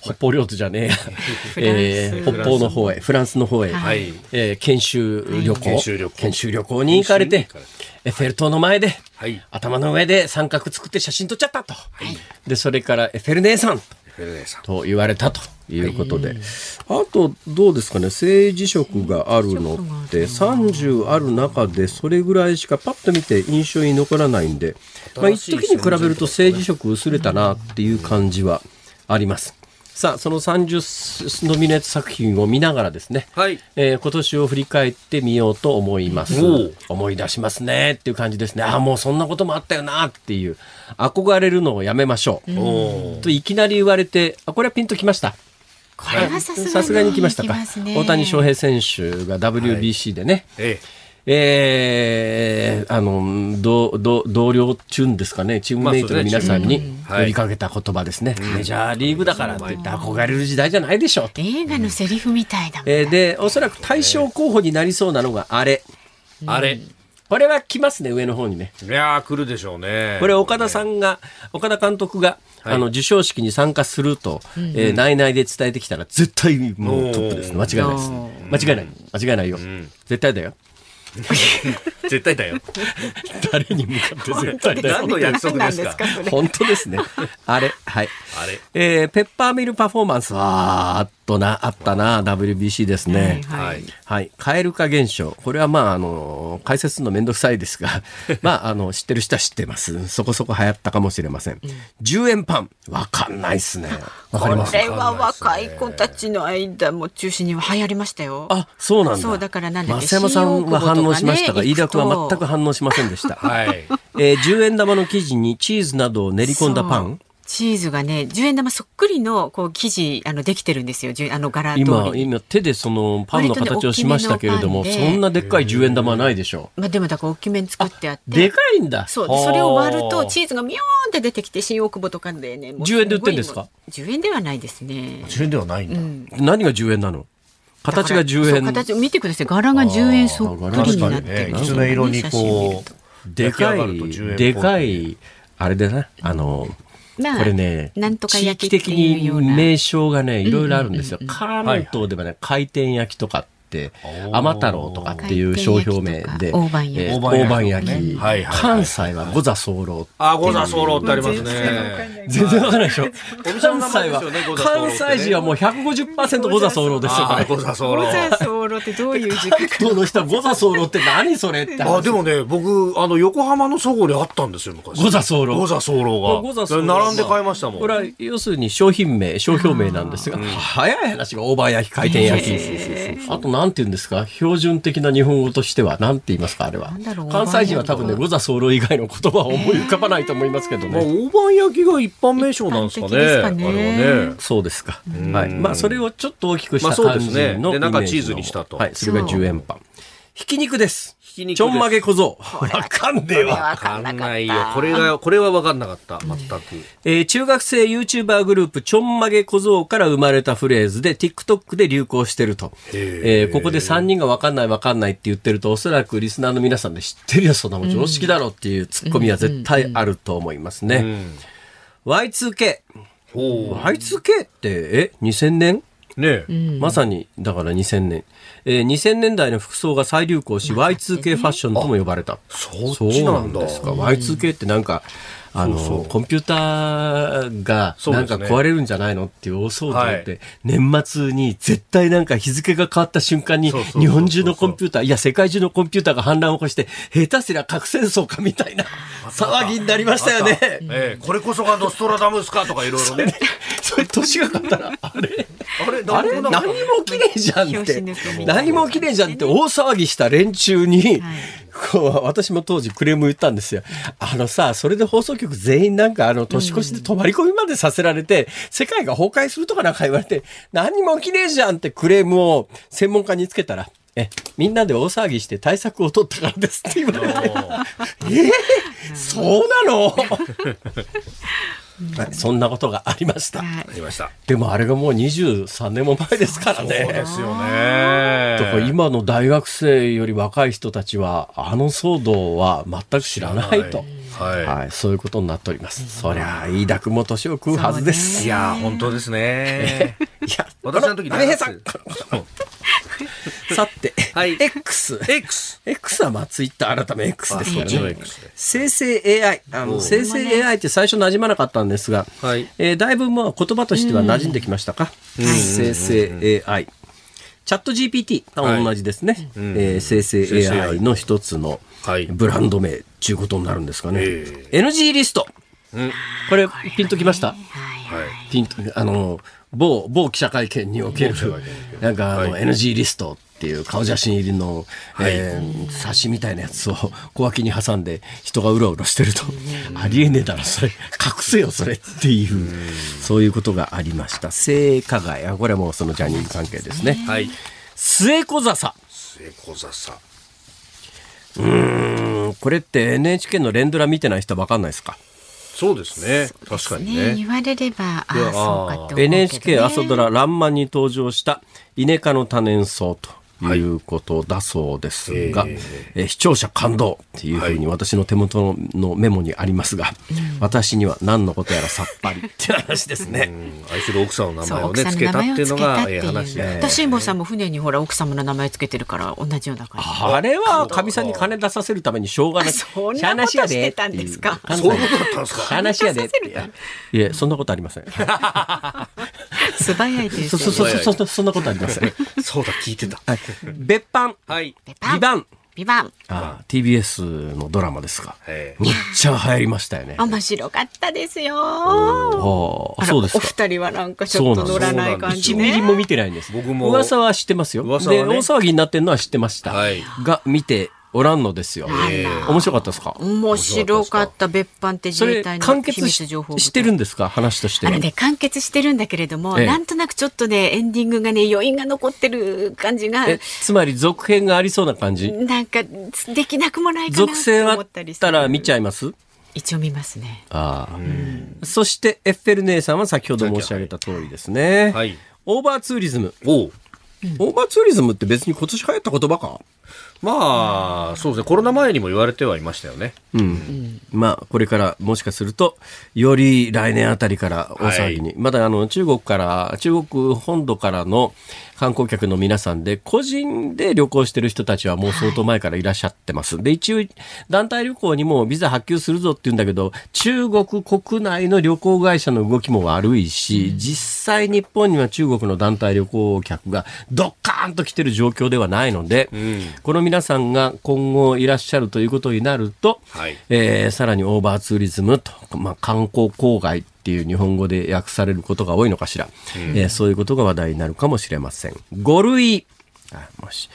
北方領土じゃねえや、えー北方の方へフランス。の方へ、はい。えー研修旅行、研修旅行。研修旅行に行かれてエッフェル塔の前で、はい。頭の上で三角作って写真撮っちゃったと、でそれからエッフェル姉さん。フェルネさん。と言われたと。い。うことで、あとどうですかね？政治色があるのって30ある中でそれぐらいしかパッと見て印象に残らないんで、まあ、一時に比べると政治色薄れたなっていう感じはあります。さあその30ノミネート作品を見ながらですね、はい。えー今年を振り返ってみようと思います。思い出しますねっていう感じですね。ああ、もうそんなこともあったよなっていう、憧れるのをやめましょう。おといきなり言われて、あ、これはピンときました。これはさすがに来ましたか。ね。大谷翔平選手が WBC でね、ええー、あの、同、同、同僚チューンですかね、チームメイトの皆さんに呼びかけた言葉ですね。メジャーリーグだからって言って憧れる時代じゃないでしょうと。映画のセリフみたいだもん。えーで、おそらく対象候補になりそうなのがあれ。あれ。これは来ますね、上の方にね。いやー、来るでしょうね。これ岡田さんが、岡田監督が、はいあの、授賞式に参加すると、えー内々で伝えてきたら、絶対もうトップですね。間違いないです。間違いない。間違いないよ。絶対だよ。絶対だよ。誰に向かって絶対だよ何。の約束ですか？本当ですね。あれ、はい。あれ？えーペッパーミルパフォーマンスは、あっとな、あったな、WBC ですね。はいはい。はい。蛙化現象。これはまあ、あの、解説のめんどくさいですが、まあ、あの、知ってる人は知ってます。そこそこ流行ったかもしれません。10円パン。わかんないっすね。わかりますこれは若い子たちの間も中心には流行りましたよ。あ、そうなんだ。そうだからなんだっけ増山さんは反応しましたが、飯田君は全く反応しませんでした。はい。えー10円玉の生地にチーズなどを練り込んだパン。チーズがね、10円玉そっくりのこう生地あのできてるんですよ。あの柄通り今、に。今手でそのパンの形をしましたけれども、ねそんなでっかい10円玉はないでしょまあでもだから大きめに作ってあって。う。でかいんだ。そうでそれを割るとチーズがミョーンって出てきて新大久保とかでねもう10円で売ってんですか？ごいもう10円ではないですね10円ではないんだ。何が10円なの？形が10そう円。形見てください柄が10円そっくり確になってるきつね色にこう、でか焼き上がると10円っぽい、でかい、あれだな。あの、まあこれね、なんとか地焼きって域的に名称がね、いろいろあるんですよ。関東ではね、回転焼きとかって、甘太郎とかっていう商標名で、大判焼きえー焼き。関西は五座候あ、ゴザソーロってありますね。全然わかんない。でしょ。関西は関西人はもう150%五座候ですよ、こあ、れ。ゴザソーロ。ゴザソーロってどういう字か関東の人は五座候って何それって話。あ、でもね、僕、あの、横浜のそごにあったんですよ、昔。五座候ゴザソーロが。五座候並んで買いましたもん。これは要するに商品名、商標名なんですが、早い話が大判焼き、回転焼き。あと、なんて言うんですか？標準的な日本語としては、なんて言いますかあれは。関西人は多分ね、五座候以外の言葉を思い浮かばないと思いますけどまあ、ね。大判焼きが一般名称なんですかね。ねあれはね。そうですか。はい。まあ、それをちょっと大きくしまあそうた感じですねのでなんかチーズにしたとはい。それが10円パン。ひき肉です。ひき肉ですちょんまげ小僧。わかんねえわ。わかんないよ。これが、これは分かんなかった。全く。えー中学生 YouTuber グループちょんまげ小僧から生まれたフレーズで TikTok で流行してると。えーここで3人がわかんないわかんないって言ってるとおそらくリスナーの皆さんで知ってるよ、そんなもん常識だろっていうツッコミは絶対あると思いますね。Y2K。ほ Y2K って、え ?2000 年？う。ねまさに、だから2000年。えー2000年代の服装が再流行し、Y2K ファッションとも呼ばれた。そっちなんだですか。Y2K ってなんか、あの、コンピューターがなんか壊れるんじゃないのっていう大騒動はいで、年末に絶対なんか日付が変わった瞬間にそうそうそうそう日本中のコンピューター、いや世界中のコンピューターが反乱を起こして、下手すりゃ核戦争かみたいな騒ぎになりましたよね。ええこれこそがノストラダムスかとかいろいろね。それ年がかったら、あれ？あれあれ？何も綺麗じゃんって。何も綺麗じゃんって大騒ぎした連中に、こう私も当時クレーム言ったんですよ。あのさ、それで放送局全員なんかあの年越しで泊まり込みまでさせられて、世界が崩壊するとかなんか言われて、何も綺麗じゃんってクレームを専門家につけたら、え、みんなで大騒ぎして対策を取ったからですって言われて、えー。そうなの？はいそんなことがありました。はいありました。でもあれがもう23年も前ですからそうね。ですよだからね。今の大学生より若い人たちは、あの騒動は全く知らないと。はいはい、そういうことになっております。そりゃあ、飯田君も年を食うはずです。いやー、本当ですね。いや、私の時阿部平さん さて、はい X。X。X はまあツイッター改め X ですからね。生成 AI。あの、生成 AI って最初馴染まなかったんですが、はいえーだいぶもう言葉としては馴染んできましたか？生成 AI。チャット GPT と同じですね。えー生成生成 AI の一つのはいブランド名っていうことになるんですかね。え NG リスト。これ、ピンときました？はい。ピンと、あの、某、某記者会見における某記者会見におけ、るなんかあの、はい NG リストっていう顔写真入りの、えー冊子みたいなやつを小脇に挟んで人がうろうろしてると、ありえねえだろ、それ、隠せよ、それっていう、そういうことがありました。性加害、あこれはもうそのジャニーズ関係ですね。はい。末小笹。末小笹。うん。これって NHK の連ドラ見てない人は分かんないですか？そうですね。確かにね。ね。言われればあそうかって思うけど、ね、NHK 朝ドラ「らんまん」に登場したイネ科の多年草とい。うことだそうですが、はいえー視聴者感動っていうふうに私の手元のメモにありますが、私には何のことやらさっぱりっていう話ですね。うん。愛する奥さんの名前をね、つけたっていうのが、ええ話で。私辛坊さんも船にほら奥様の名前つけてるから同じような感じ。あれはかみさんに金出させるためにしょうがない。そんなことしてたんですか？そういう。ことだったんですか？話やでって。金出させるいや、そんなことありません。素早いですね。そ、そ、そ、そそんなことありません。そうだ、聞いてた。はい別班、はい。ビバン。ビバンあ TBS のドラマですが、えむっちゃ流行りましたよね。面白かったですよああ、そうですおか。二人はなんかちょっと乗らない感じ1ねミリも見てないんです。僕も噂は知ってますよ。で、噂はね大騒ぎになってるのは知ってました。はいが、見ておらんのですよ。え面白かったですか？面白かった。別班って自衛隊の秘完結し密情報部隊してるんですか？話として。はあの。ね完結してるんだけれども、ええ。なんとなくちょっとねエンディングがね余韻が残ってる感じが。え、つまり続編がありそうな感じ？なんかできなくもないかな続編あっ思ったりする。たら見ちゃいます？一応見ますね。ああ。そして、エッフェル姉さんは先ほど申し上げた通りですね。はい。オーバーツーリズム。おう。オーバーツーリズムって別に今年流行った言葉か？まあ、そうですね。コロナ前にも言われてはいましたよね。うん。まあ、これからもしかすると、より来年あたりから大騒ぎに、まだあの、中国から、中国本土からの観光客の皆さんで、個人で旅行してる人たちはもう相当前からいらっしゃってます。で、一応、団体旅行にもビザ発給するぞって言うんだけど、中国国内の旅行会社の動きも悪いし、実際日本には中国の団体旅行客がドッカーンと来てる状況ではないので、この皆さんが今後いらっしゃるということになると、はい。えーさらにオーバーツーリズムと、まあ、観光郊外っていう日本語で訳されることが多いのかしら、えーそういうことが話題になるかもしれません。5類。あもし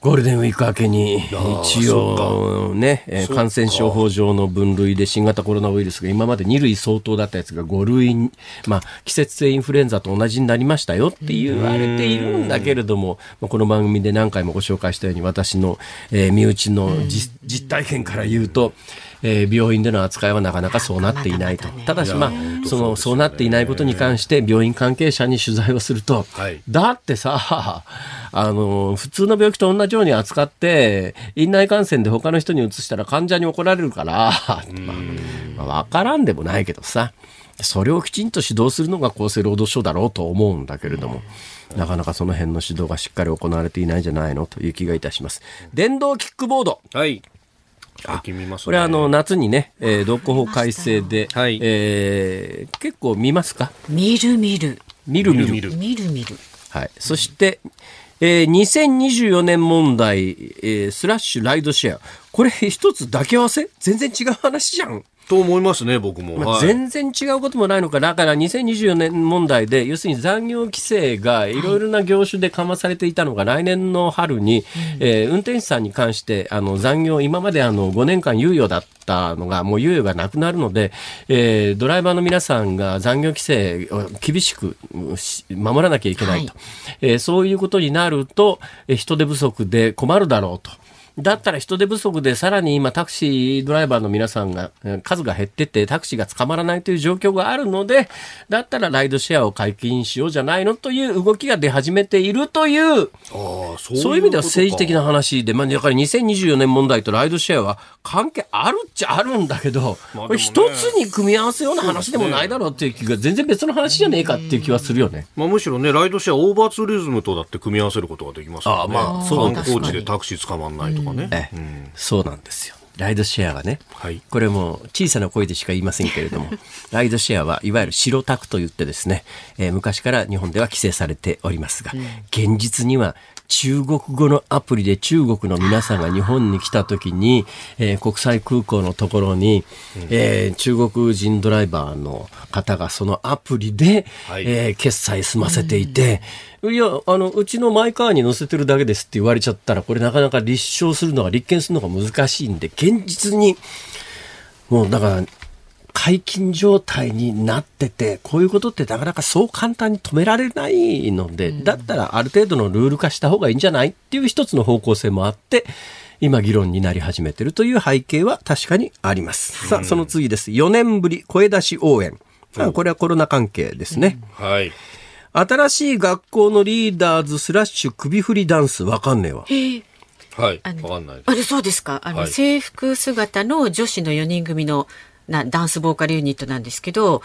ゴールデンウィーク明けに一応ね、えー感染症法上の分類で新型コロナウイルスが今まで2類相当だったやつが5類に、まあ、季節性インフルエンザと同じになりましたよって言われているんだけれども、まあこの番組で何回もご紹介したように私の、えー身内の実実体験から言うと、えー病院での扱いはなかなかそうなっていないと。ただし、まあ、その、そうなっていないことに関して病院関係者に取材をすると、はいだってさ、あの、普通の病気と同じように扱って、院内感染で他の人に移したら患者に怒られるから、まあ、まあわからんでもないけどさ、それをきちんと指導するのが厚生労働省だろうと思うんだけれども、なかなかその辺の指導がしっかり行われていないんじゃないのという気がいたします。電動キックボード。はい。最近見ますね。これはあの夏にね、えー、道交法改正で、はいえー結構見ますか？見る見る見る見る見る見る見るはい。そして、えー2024年問題、えースラッシュライドシェア。これ一つ抱き合わせ？全然違う話じゃん。と思いますね、僕も。まあ、はい全然違うこともないのか。だから2024年問題で、要するに残業規制がいろいろな業種で緩和されていたのが、来年の春に、えー運転手さんに関して、あの、残業、今まであの、5年間猶予だったのが、もう猶予がなくなるので、えードライバーの皆さんが残業規制を厳しく守らなきゃいけないと。えーそういうことになると、えー人手不足で困るだろうと。だったら人手不足でさらに今タクシードライバーの皆さんがえー数が減ってってタクシーが捕まらないという状況があるので、だったらライドシェアを解禁しようじゃないのという動きが出始めているという、ああ、そうそういう意味では政治的な。な話で、まあ、だから2024年問題とライドシェアは関係あるっちゃあるんだけど、まあこれ一つに組み合わせような話でもないだろうっていう気が、全然別の話じゃねえかっていう気はするよね。まあ、むしろね、ライドシェア、オーバーツーリズムとだって組み合わせることができますからね。ああまあそう観光地でタクシー捕まんないとかね。ええそうなんですよ。ライドシェアはね、はいこれも小さな声でしか言いませんけれども、ライドシェアはいわゆる白タクと言ってですね、えー昔から日本では規制されておりますが、現実には中国語のアプリで中国の皆さんが日本に来た時に、えー国際空港のところに、えー中国人ドライバーの方がそのアプリで、はい。えー決済済ませていて、いや、あの、うちのマイカーに乗せてるだけですって言われちゃったら、これなかなか立証するのが、立件するのが難しいんで、現実に、もうだから、解禁状態になってて、こういうことってなかなかそう簡単に止められないので、だったらある程度のルール化した方がいいんじゃないっていう一つの方向性もあって、今議論になり始めてるという背景は確かにあります。さあ、その次です。4年ぶり声出し応援。まあこれはコロナ関係ですね。はい。新しい学校のリーダーズスラッシュ首振りダンスわかんねえわ。はい。あのわかんない。あれそうですか？あの、はい制服姿の女子の4人組のなダンスボーカルユニットなんですけど、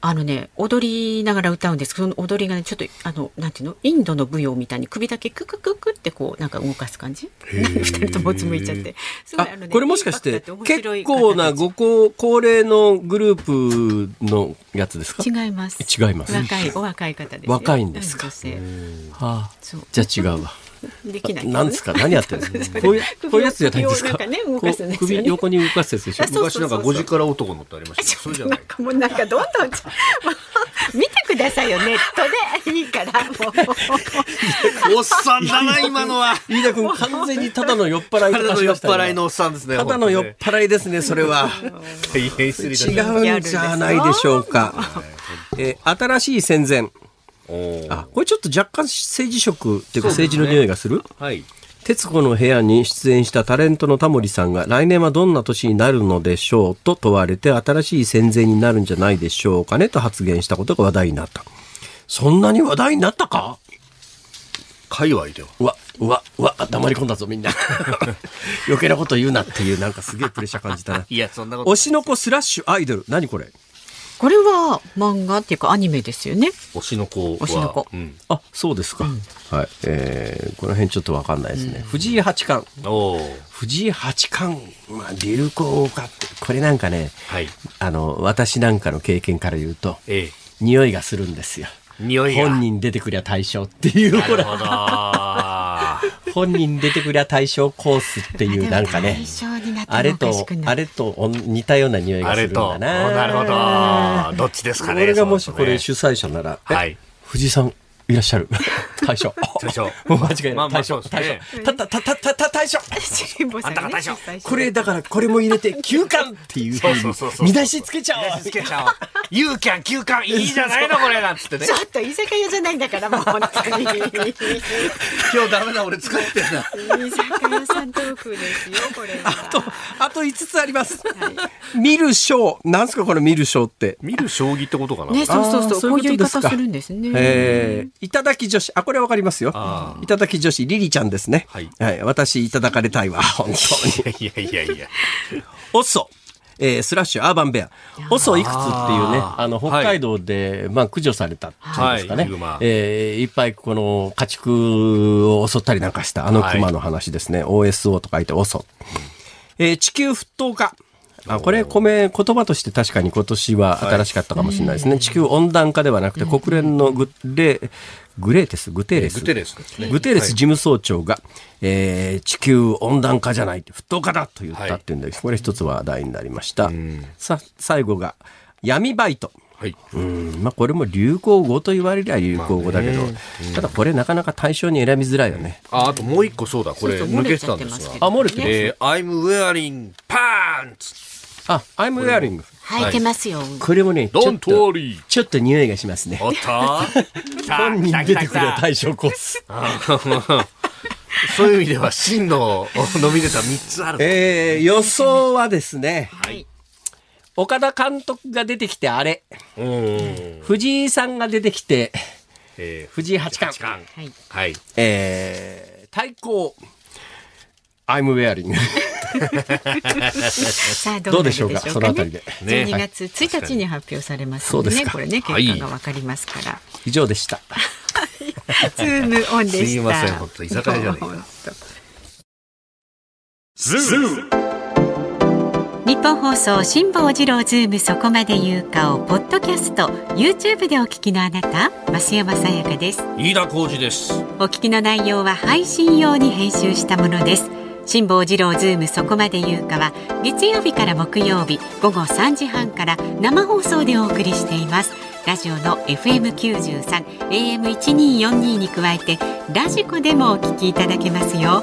あのね、踊りながら歌うんですけど、その踊りがね、ちょっと、あの、なんていうの？インドの舞踊みたいに首だけククククってこう、なんか動かす感じ？二人ともうつむいちゃって。すごあいあのねこれもしかして結構なご高高齢のグループのやつですか？違います。違います若い、お若い方ですよ。若いんですか？はあじゃあ違うわ。できないね。なんですか？何やってるんですか？こういう こういうやつじゃないんですか？首をなんかねね。こう首横に動かすやつでしょ？昔なんか5時から男のってありました。それじゃない。なんかもうなんかどんどん見てくださいよネットで。いいからもう。おっさんだな、今のは。飯田君完全にただの酔っ払いと体の酔っ払いのおっさんですね。ただの酔っ本払いですねそれは。大変失礼違うんじゃないでしょうか、えー新しい戦前あこれちょっと若干政治色っていうか政治の匂いがする？はい。徹子の部屋に出演したタレントのタモリさんが来年はどんな年になるのでしょう？と問われて新しい戦前になるんじゃないでしょうかねと発言したことが話題になった。そんなに話題になったか？界隈では。うわ、うわ、うわ、黙り込んだぞみんな。余計なこと言うなっていうなんかすげえプレッシャー感じたな。いや、そんなこと推しの子スラッシュアイドル。何これ？これは漫画っていうかアニメですよね推しの子は。推しの子うん。あ、そうですか。はい。えー、この辺ちょっとわかんないですね。藤井八冠。藤井八冠、まあ、流行かって、これなんかね、はい。あの、私なんかの経験から言うと、ええ。匂いがするんですよ。匂いが。本人出てくりゃ対象っていう、ほら、なるほど。本人出てくりゃ対象コースっていうなんかねあれとあれとお似たような匂いがするんあれと。だな。なるほど。どっちですかね。俺がもしこれ主催者なら、えはい藤井さんいらっしゃる。大将。大将 もう間違いない。大将。大将。たたたたたた 大将。あんたが大将これだからこれも入れて休館っていうそうそうそうそうに見出しつけちゃおう。つけちゃおう。ユーキャン、休館、いいじゃないの、これ、なんつってねち。ょっと居酒屋じゃないんだからもう本当に居酒今日ダメだ、俺疲れてるな。屋さんトークですよこれはあと、あと5つあります。見る賞。なんすかこれ見る賞って。見る将棋ってことかな。ねそうそうそうこういう言い方するんですねえー、いただき女子。あ、これわかりますよあ。いただき女子、リリちゃんですね。はい私、いただかれたいわ。本当に。いやいやいや。オッソ。えー、スラッシュアーバンベア。オッソいくつっていうね、あの、北海道で、まあ、駆除されたっていうんですかね。はいえーいっぱいこの家畜を襲ったりなんかしたあの熊の話ですね。OSO と書いてオッソ。えー地球沸騰化。あこれ米言葉として確かに今年は新しかったかもしれないですね、地球温暖化ではなくて国連のグレグレーテス？グテーレス？グテレスですね。グテーレス事務総長が、えー地球温暖化じゃない沸騰化だと言ったっていうんです、これ一つ話題になりました、さ最後が闇バイト。はい。うん。まあ、これも流行語と言われりゃ流行語だけど、ただこれなかなか対象に選びづらいよね。あ、あともう一個そうだ、これ抜けてたんですが。漏れてます？えー、I'm wearing pants! あ、I'm wearing. 履いてますよこれもね、ちょっ Don't と、worry! ちょっと匂いがしますね。おっと 本人出てくるよ対象コース。そういう意味では真のノミネートは3つある。えー、予想はですね、はい岡田監督が出てきてあれ、うん。藤井さんが出てきて、えー、藤井八冠、八冠。はいはい。えー、対抗、I'm wearing. さあどうでしょうか、そのあたりで。ね。12月1日に発表されますのでね、これね、はい結果がわかりますから。以上でした。ズームオンでした。すいません本当居酒屋じゃねえか。本当ズニッポン放送辛坊治郎ズームそこまで言うかをポッドキャスト YouTube でお聞きのあなた増山さやかです。飯田浩司です。お聞きの内容は配信用に編集したものです辛坊治郎ズームそこまで言うかは月曜日から木曜日午後3時半から生放送でお送りしています。ラジオの FM93 AM1242 に加えてラジコでもお聞きいただけますよ。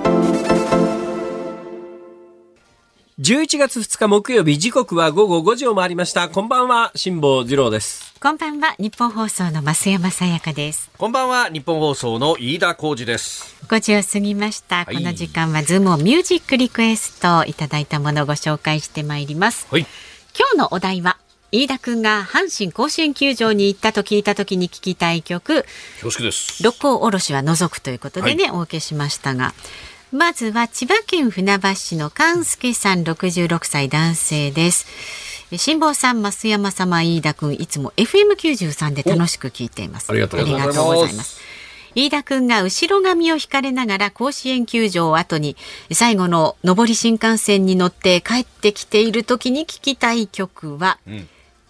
11月2日木曜日時刻は午後5時を回りました。こんばんは辛坊治郎です。こんばんは日本放送の増山さやかです。こんばんは日本放送の飯田浩二です。5時を過ぎました、はい。この時間はズームをミュージックリクエストいただいたものをご紹介してまいります。はい。今日のお題は飯田くんが阪神甲子園球場に行ったと聞いた時に聞きたい曲。恐縮です六甲おろしは除くということでね、お受けしましたがまずは千葉県船橋市の勘介さん66歳男性です。え辛坊さん増山様飯田くんいつも FM93 で楽しく聞いています。おありがとうございます。飯田くんが後ろ髪を引かれながら甲子園球場を後に最後の上り新幹線に乗って帰ってきている時に聞きたい曲は、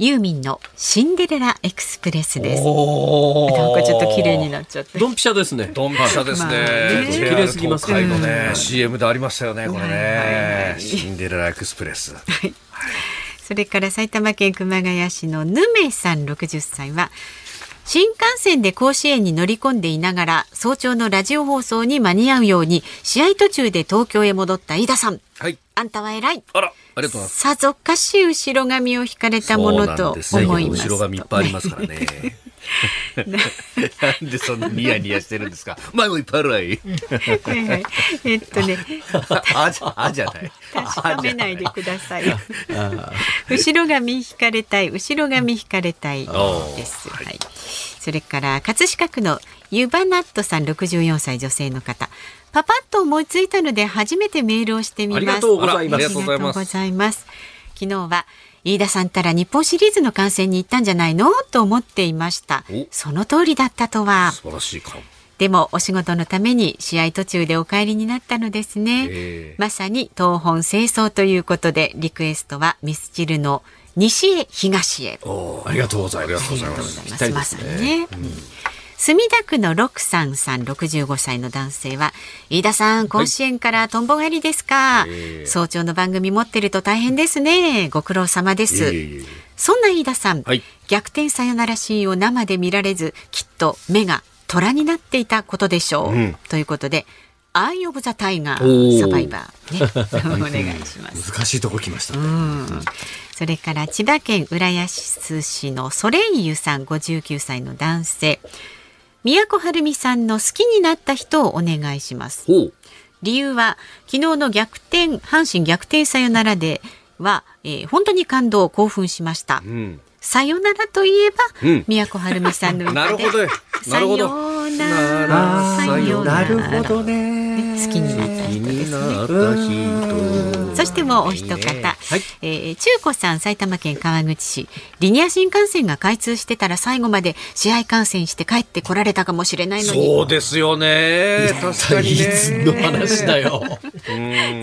ユーミンのシンデレラエクスプレスです。おなんかちょっと綺麗になっちゃって。ドンピシャですねドンピシャですね。綺麗すぎます東海のね、CM でありましたよね、これはいはいねは。いシンデレラエクスプレス。それから埼玉県熊谷市のぬめさん60歳は新幹線で甲子園に乗り込んでいながら早朝のラジオ放送に間に合うように試合途中で東京へ戻った飯田さんはい。あんたは偉いあら、ありがとうございます。さぞかし後ろ髪を引かれたものと思います後ろ髪いっぱいありますからね。なんでそんなニヤニヤしてるんですか？前もいっぱいあるわい。はいはいえっとねあじゃ、あじゃない。確かめないでください。後ろ髪引かれたい、後ろ髪引かれたいです。はい。それから葛飾区のユバナットさん64歳女性の方。パパッと思いついたので初めてメールをしてみます。ありがとうございますありがとうございますありがとうございます昨日は飯田さんたら日本シリーズの観戦に行ったんじゃないの？と思っていました。お。その通りだったとは。素晴らしい顔。でもお仕事のために試合途中でお帰りになったのですね、ええ。まさに東本清掃ということでリクエストはミスチルの西へ東へ。ありがとうございます。ありがとうございます。まさねにね、うん墨田区の六三さん65歳の男性は飯田さん甲子園からとんぼ帰りですか、ええ。早朝の番組持ってると大変ですね。ご苦労様です、そんな飯田さん、はい。逆転サヨナラシーンを生で見られずきっと目が虎になっていたことでしょう、うん。ということで「アイ・オブ・ザ・タイガおー」ーサバイバー、ね、お願いします。難しいとこ来ました。うん。それから千葉県浦安市のソレイユさん59歳の男性宮古晴美さんの好きになった人をお願いします。理由は昨日の逆転阪神逆転サヨナラでは、えー本当に感動興奮しました、うん。さよならといえば、うん宮古晴美さんの歌で なるほど。なるほど。さよならさよならね好きになった。人ですね好きになった。人そしてもうお一方、えー中古さん埼玉県川口市リニア新幹線が開通してた。ら最後まで試合観戦して帰ってこられた。かもしれないのにそうですよね。確かにいつの。話だよ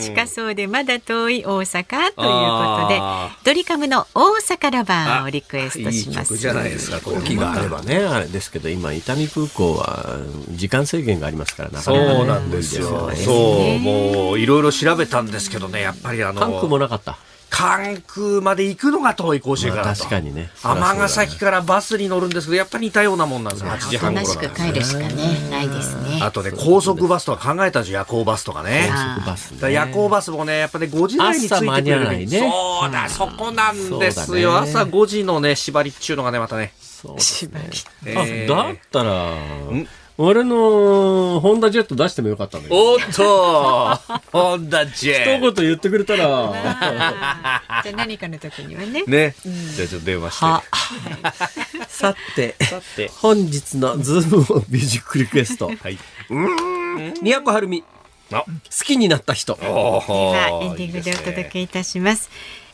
近そうでまだ遠い大阪ということでドリカムの大阪ラバーをリクエストしますいい曲じゃないですか。これ飛行機があればねあれですけど今伊丹空港は時間制限がありますからなかそなかねうなんですよ。そう、もういろいろ調べたんですけどね、やっぱりあの、関空もなかった？関空まで行くのが遠い甲子園かまあ。確かにね。尼崎からバスに乗るんですけど、やっぱり似たようなもんなんですよ。8時半頃なんです帰るしかねないですね。あとね、高速バスとか考えたんですよ、夜行バスとかね。夜行バスもね、やっぱね、5時台についてくれるね。そうだ、そこなんですよ。だね。朝5時のね、縛りっちゅうのがね、またね。そうね。えーあだったら俺のホンダジェット出してもよかったんだけどおっとホンダジ一ェ言言ってくれたら。じゃあ何かの時にはね。ね。じゃあちょっと電話して。は。さて。さて。本日のズームオンミュージックリクエスト。はい。都はるみ。あ。好きになった人。おではエンーディングでお届けいたします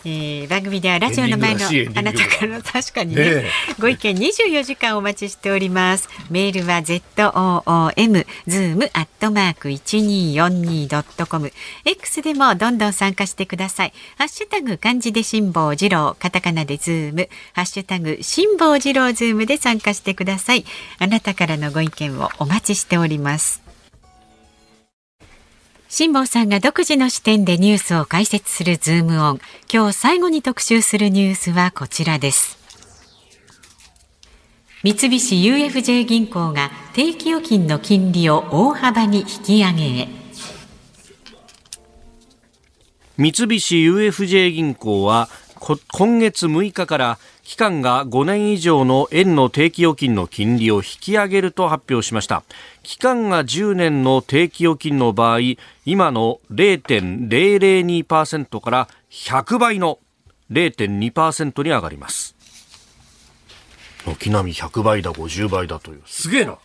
えー、番組ではラジオの前のあなたからの確かにね、ねご意見24時間お待ちしております。メールは ZOOM zoom アットマーク 1242.com X でもどんどん参加してください。ハッシュタグ漢字で辛坊治郎カタカナでズーム。ハッシュタグ辛坊治郎ズームで参加してください。あなたからのご意見をお待ちしております辛坊さんが独自の視点でニュースを解説するズームオン。今日最後に特集するニュースはこちらです。三菱 UFJ 銀行が定期預金の金利を大幅に引き上げへ。三菱 UFJ 銀行は今月6日から期間が5年以上の円の定期預金の金利を引き上げると発表しました期間が10年の定期預金の場合今の0.002%から100倍の0.2%に上がります。軒並み100倍だ50倍だという。すげえな、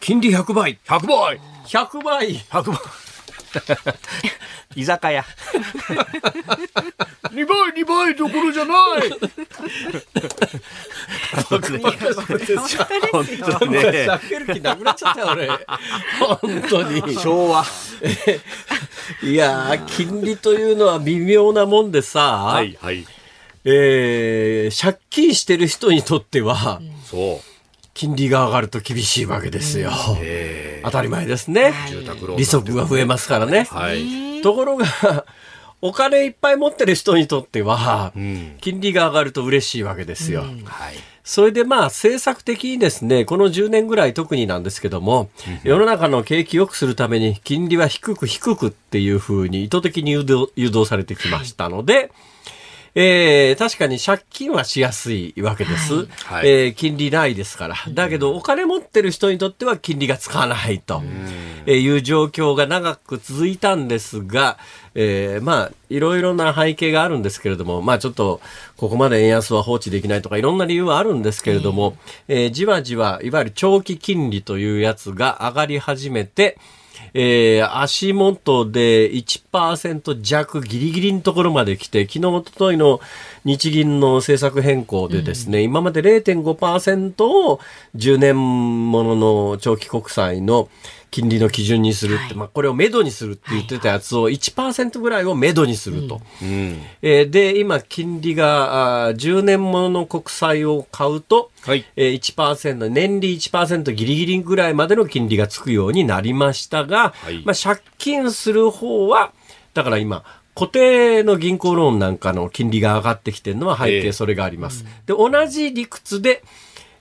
金利100倍。100倍。100倍。100倍 居酒屋。二倍、二倍どころじゃない。本当に。本当にね。る気なくなっちゃったよ、俺。本当に。昭和。いや金利というのは微妙なもんでさ。はいはい。えー、借金してる人にとっては、そう。金利が上がると厳しいわけですよ。当たり前ですね。利息が増えますからね。はい、ところが、お金いっぱい持ってる人にとっては、金利が上がると嬉しいわけですよ。それでまあ政策的にですね、この10年ぐらい特になんですけども、世の中の景気良くするために金利は低く低くっていうふうに意図的に誘導誘導されてきましたので、えー、確かに借金はしやすいわけです。はい、えー、金利ないですから。だけど、お金持ってる人にとっては金利がつかないと。いう状況が長く続いたんですが、えー、まあ、いろいろな背景があるんですけれども、まあちょっと、ここまで円安は放置できないとか、いろんな理由はあるんですけれども、えー、じわじわ、いわゆる長期金利というやつが上がり始めて、えー、足元で1%弱ギリギリのところまで来て、昨日、おとといの日銀の政策変更でですね、うん、今まで0.5%を10年ものの長期国債の金利の基準にするって、はい、まあ、これをめどにするって言ってたやつを1%ぐらいをめどにすると。うん、えー、で、今、金利があ10年ものの国債を買うと、はい、えー、1%、年利1%ギリギリぐらいまでの金利がつくようになりましたが、はい、まあ、借金する方は、だから今、固定の銀行ローンなんかの金利が上がってきてるのは背景それがあります。えー、で、同じ理屈で、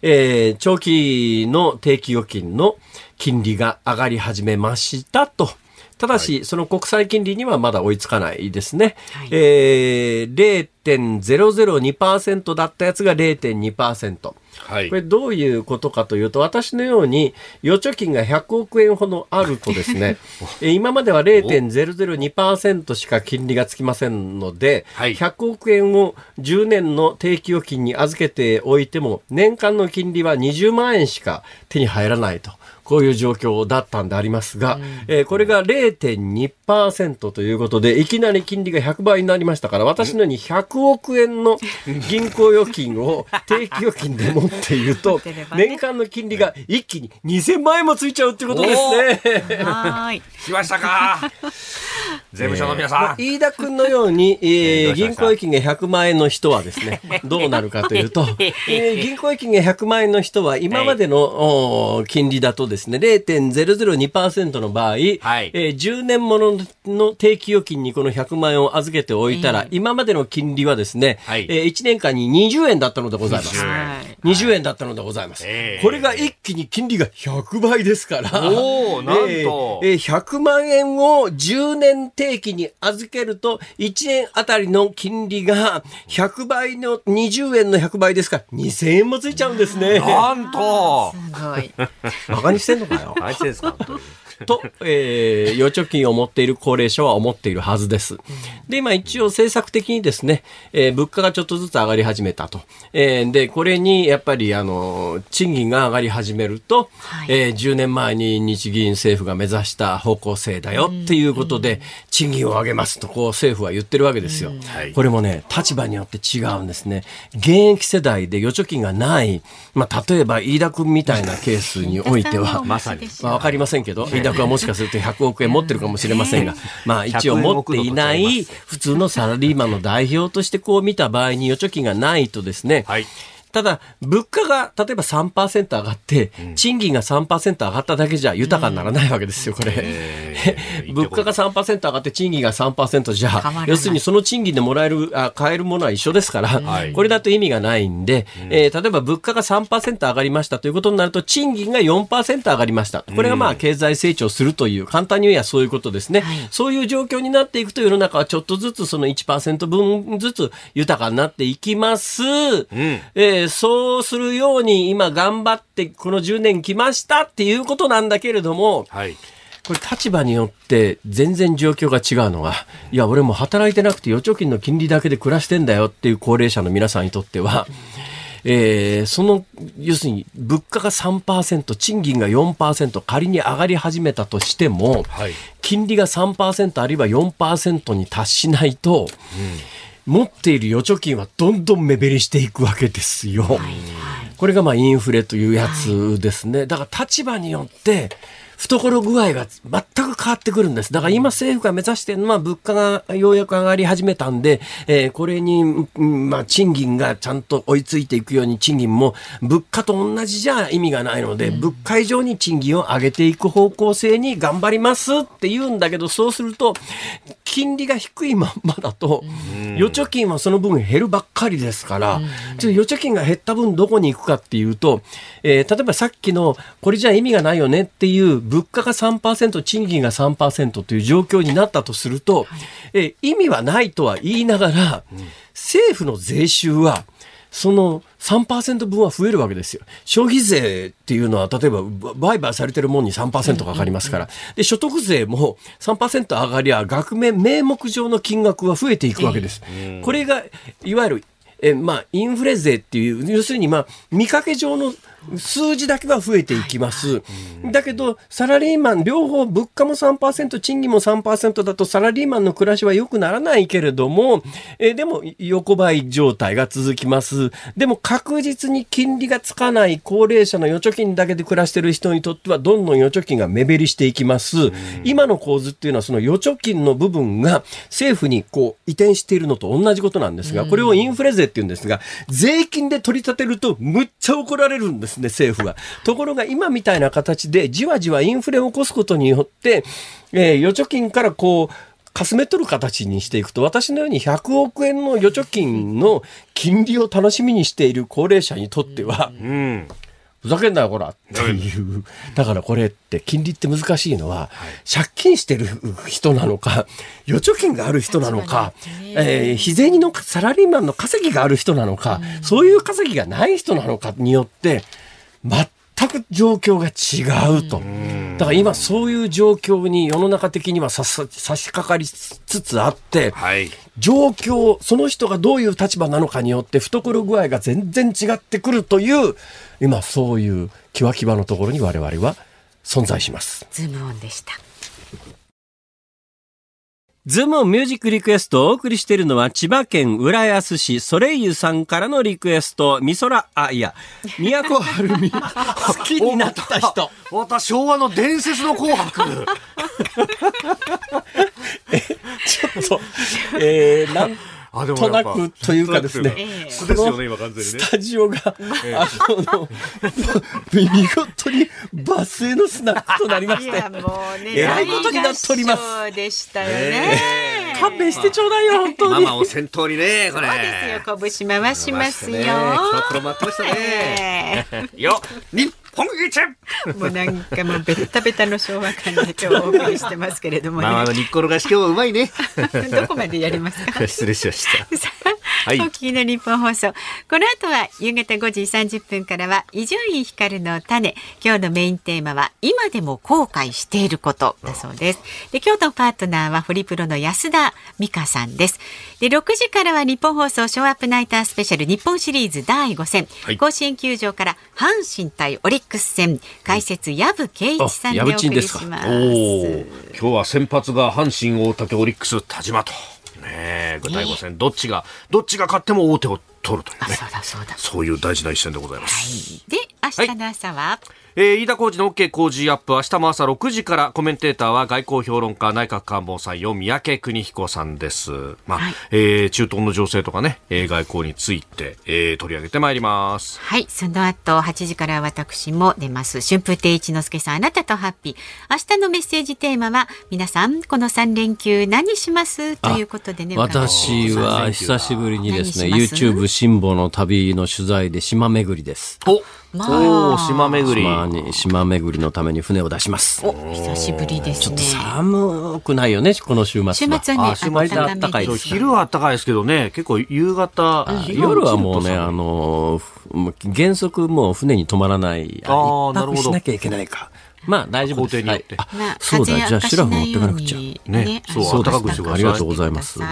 えー、長期の定期預金の金利が上がり始めましたと。ただし、はい、その国債金利にはまだ追いつかないですね。はい、えー、0.002%だったやつが0.2%。はい、これどういうことかというと、私のように預貯金が100億円ほどあるとですね、今までは0.002%しか金利がつきませんので、はい、100億円を10年の定期預金に預けておいても、年間の金利は20万円しか手に入らないと。こういう状況だったんでありますが、うん、えー、これが0.2%ということで、いきなり金利が100倍になりましたから、私のように100億円の銀行預金を 定期預金で持っていると、年間の金利が一気に2000万円もついちゃうってことですね。はい。来ましたか。税務署の皆さん。飯田君のように、えー、銀行預金が100万円の人はですね、どうなるかというと、えー、銀行預金が100万円の人は今までの、金利だとですね、0.002%の場合、はい、えー、10年ものの定期預金にこの100万円を預けておいたら、今までの金利はですね、はい、えー、1年間に20円だったのでございます。20円だったのでございます。これが一気に金利が100倍ですから、おなんと、えー、100万円を10年定期に預けると、1年あたりの金利が100倍の20円の100倍ですから、2000円もついちゃうんですね。なんとすごい。馬鹿にしてんのかよ。馬鹿にしてんですか、と、えー、預貯金を持っている高齢者は思っているはずです。で、今一応政策的にですね、えー、物価がちょっとずつ上がり始めたと。えー、で、これにやっぱりあの、賃金が上がり始めると、はい、えー、10年前に日銀政府が目指した方向性だよっていうことで、賃金を上げますと、こう政府は言ってるわけですよ。これもね、立場によって違うんですね。現役世代で預貯金がない、まあ、例えば飯田君みたいなケースにおいては、まさに、まあ、わかりませんけど、飯田君はもしかすると100億円持ってるかもしれませんが、まあ、一応持っていない普通のサラリーマンの代表としてこう見た場合に預貯金がないとですね、はいただ、物価が例えば3%上がって、賃金が3%上がっただけじゃ豊かにならないわけですよ、これ。物価が3%上がって賃金が3%じゃ、要するにその賃金でもらえる、あ買えるものは一緒ですから、これだと意味がないんで、えー、例えば物価が3%上がりましたということになると、賃金が4%上がりました。これがまあ経済成長するという、簡単に言えばそういうことですね。そういう状況になっていくと世の中はちょっとずつその1%分ずつ豊かになっていきます。うん、えーそうするように今頑張ってこの10年来ましたっていうことなんだけれども、はい、これ立場によって全然状況が違うのは、いや、俺も働いてなくて預貯金の金利だけで暮らしてんだよっていう高齢者の皆さんにとっては、えー、その、要するに物価が3%、賃金が4%、仮に上がり始めたとしても、はい、金利が3%あるいは4%に達しないと、うん持っている預貯金はどんどん目減りしていくわけですよ。はい、これがまあインフレというやつですね。だから立場によって懐具合が全く変わってくるんです。だから今政府が目指しているのは物価がようやく上がり始めたんで、えー、これに、まあ、賃金がちゃんと追いついていくように賃金も物価と同じじゃ意味がないので、うん、物価以上に賃金を上げていく方向性に頑張りますって言うんだけど、そうすると、金利が低いまんまだと、預貯金はその分減るばっかりですから、ちょ預貯金が減った分どこに行くかっていうと、えー、例えばさっきのこれじゃ意味がないよねっていう物価が3%、賃金が3%という状況になったとすると、はい、え意味はないとは言いながら、うん、政府の税収は、その3%分は増えるわけですよ。消費税っていうのは、例えば売買されてるもんに3%かかりますから、で、所得税も3%上がりゃ、額面、名目上の金額は増えていくわけです。これが、いわゆる、え、まあ、インフレ税っていう、要するに、まあ、見かけ上の数字だけは増えていきます。だけど、サラリーマン、両方物価も3%、賃金も3%だとサラリーマンの暮らしは良くならないけれども、えでも横ばい状態が続きます。でも確実に金利がつかない高齢者の預貯金だけで暮らしている人にとっては、どんどん預貯金が目減りしていきます。今の構図っていうのは、その預貯金の部分が政府にこう移転しているのと同じことなんですが、これをインフレ税っていうんですが、税金で取り立てるとむっちゃ怒られるんです。ですね、政府は。ところが今みたいな形でじわじわインフレを起こすことによって、えー、預貯金からこう、かすめ取る形にしていくと、私のように100億円の預貯金の金利を楽しみにしている高齢者にとっては、うん、ふざけんなよ、こら。っていう。だからこれって金利って難しいのは、借金してる人なのか、預貯金がある人なのか、えー、日銭のサラリーマンの稼ぎがある人なのか、そういう稼ぎがない人なのかによって、全く状況が違うと。だから今そういう状況に世の中的には差し掛かりつつあって、はい、状況、その人がどういう立場なのかによって懐具合が全然違ってくるという、今そういうキワキワのところに我々は存在します。ズームオンでした。ズームミュージックリクエストをお送りしているのは千葉県浦安市ソレイユさんからのリクエスト、美空、あ、いや、都はるみ、好きになった人。また昭和の伝説の紅白。え、ちょっと、えー、なんとなくというかですね、素ですよね、今完全にね。スタジオが、あの、見事にバスへのスナックとなりまして、いやもうね、えらいことになっております。そうでしたよね。勘弁してちょうだいよ、本当に。ママを先頭にね、これ。そうですよ、拳回しますよ。これ待ってましたね。よ、日本一もうなんかもうベタベタの昭和感で今日お送りしてますけれどもね。まあ、あの、日光の合宿はうまいね。どこまでやりますか？失礼しました。はいお聞きの日本放送。この後は夕方5時30分からは伊集院光の種。今日のメインテーマは今でも後悔していることだそうです。で、今日のパートナーはホリプロの安田美香さんです。で、6時からは日本放送ショーアップナイタースペシャル日本シリーズ第5戦。はい甲子園球場から阪神対オリックス戦。解説、藪圭一さんでお送りします。今日は先発が阪神大竹オリックス田島とねえ具体5戦どっちがどっちが勝っても大手を取るというあ、ねそうだそうだ。そういう大事な一戦でございます、で、明日の朝は、えー飯田浩二の OK 工事アップ明日も朝6時からコメンテーターは外交評論家内閣官房参与三宅邦彦さんです、まあはいえー中東の情勢とかね、えー外交について、えー取り上げてまいりますはい、その後8時から私も出ます。春風亭一之輔さん、あなたとハッピー。明日のメッセージテーマは、皆さん、この3連休何します？ということでね。私は久しぶりにですね、YouTube 辛抱の旅の取材で島巡りです。お、まあおー島巡り島に、島巡りのために船を出します。お、久しぶりですね。寒くないよね、この週末は。週末はね、あ週末割と暖かい昼は暖かいですけどね結構夕方夜はもうね、あの、原則もう船に泊まらない。あー一なるほど泊しなきゃいけないか。まあ大丈夫です。工程によって。はい。まあ、あそうだ、じゃあ風シラフ持邪っていかなくちゃ。ね。ないようにそう暖かくしてくありがとうござい。ます。で、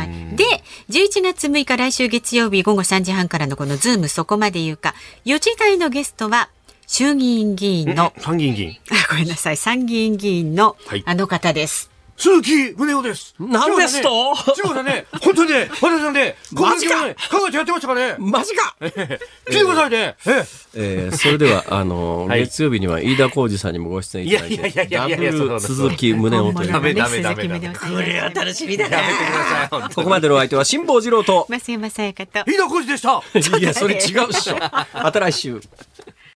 11月6日来週月曜日午後3時半からのこのズームそこまで言うか、4時台のゲストは衆議院議員の、参議院議員。あ ごめんなさい、参議院議員のはい。あの方です。鈴木宗男です。なんですと？違うだね。本当にね、私はね、マジかね、考えてやってましたからね。マジか聞いてくださいね。ええーそれでは、あの、はい月曜日には飯田浩二さんにもご出演いただいて、いやいやいやいやいやダブル鈴木宗男という。ダメダメダメ鈴木宗男さんこれは楽しみだえやめてください本当に。ここまでのお相手は辛坊治郎と、増山さやかと。飯田浩二でした。いや、それ違うっしょ。また来週。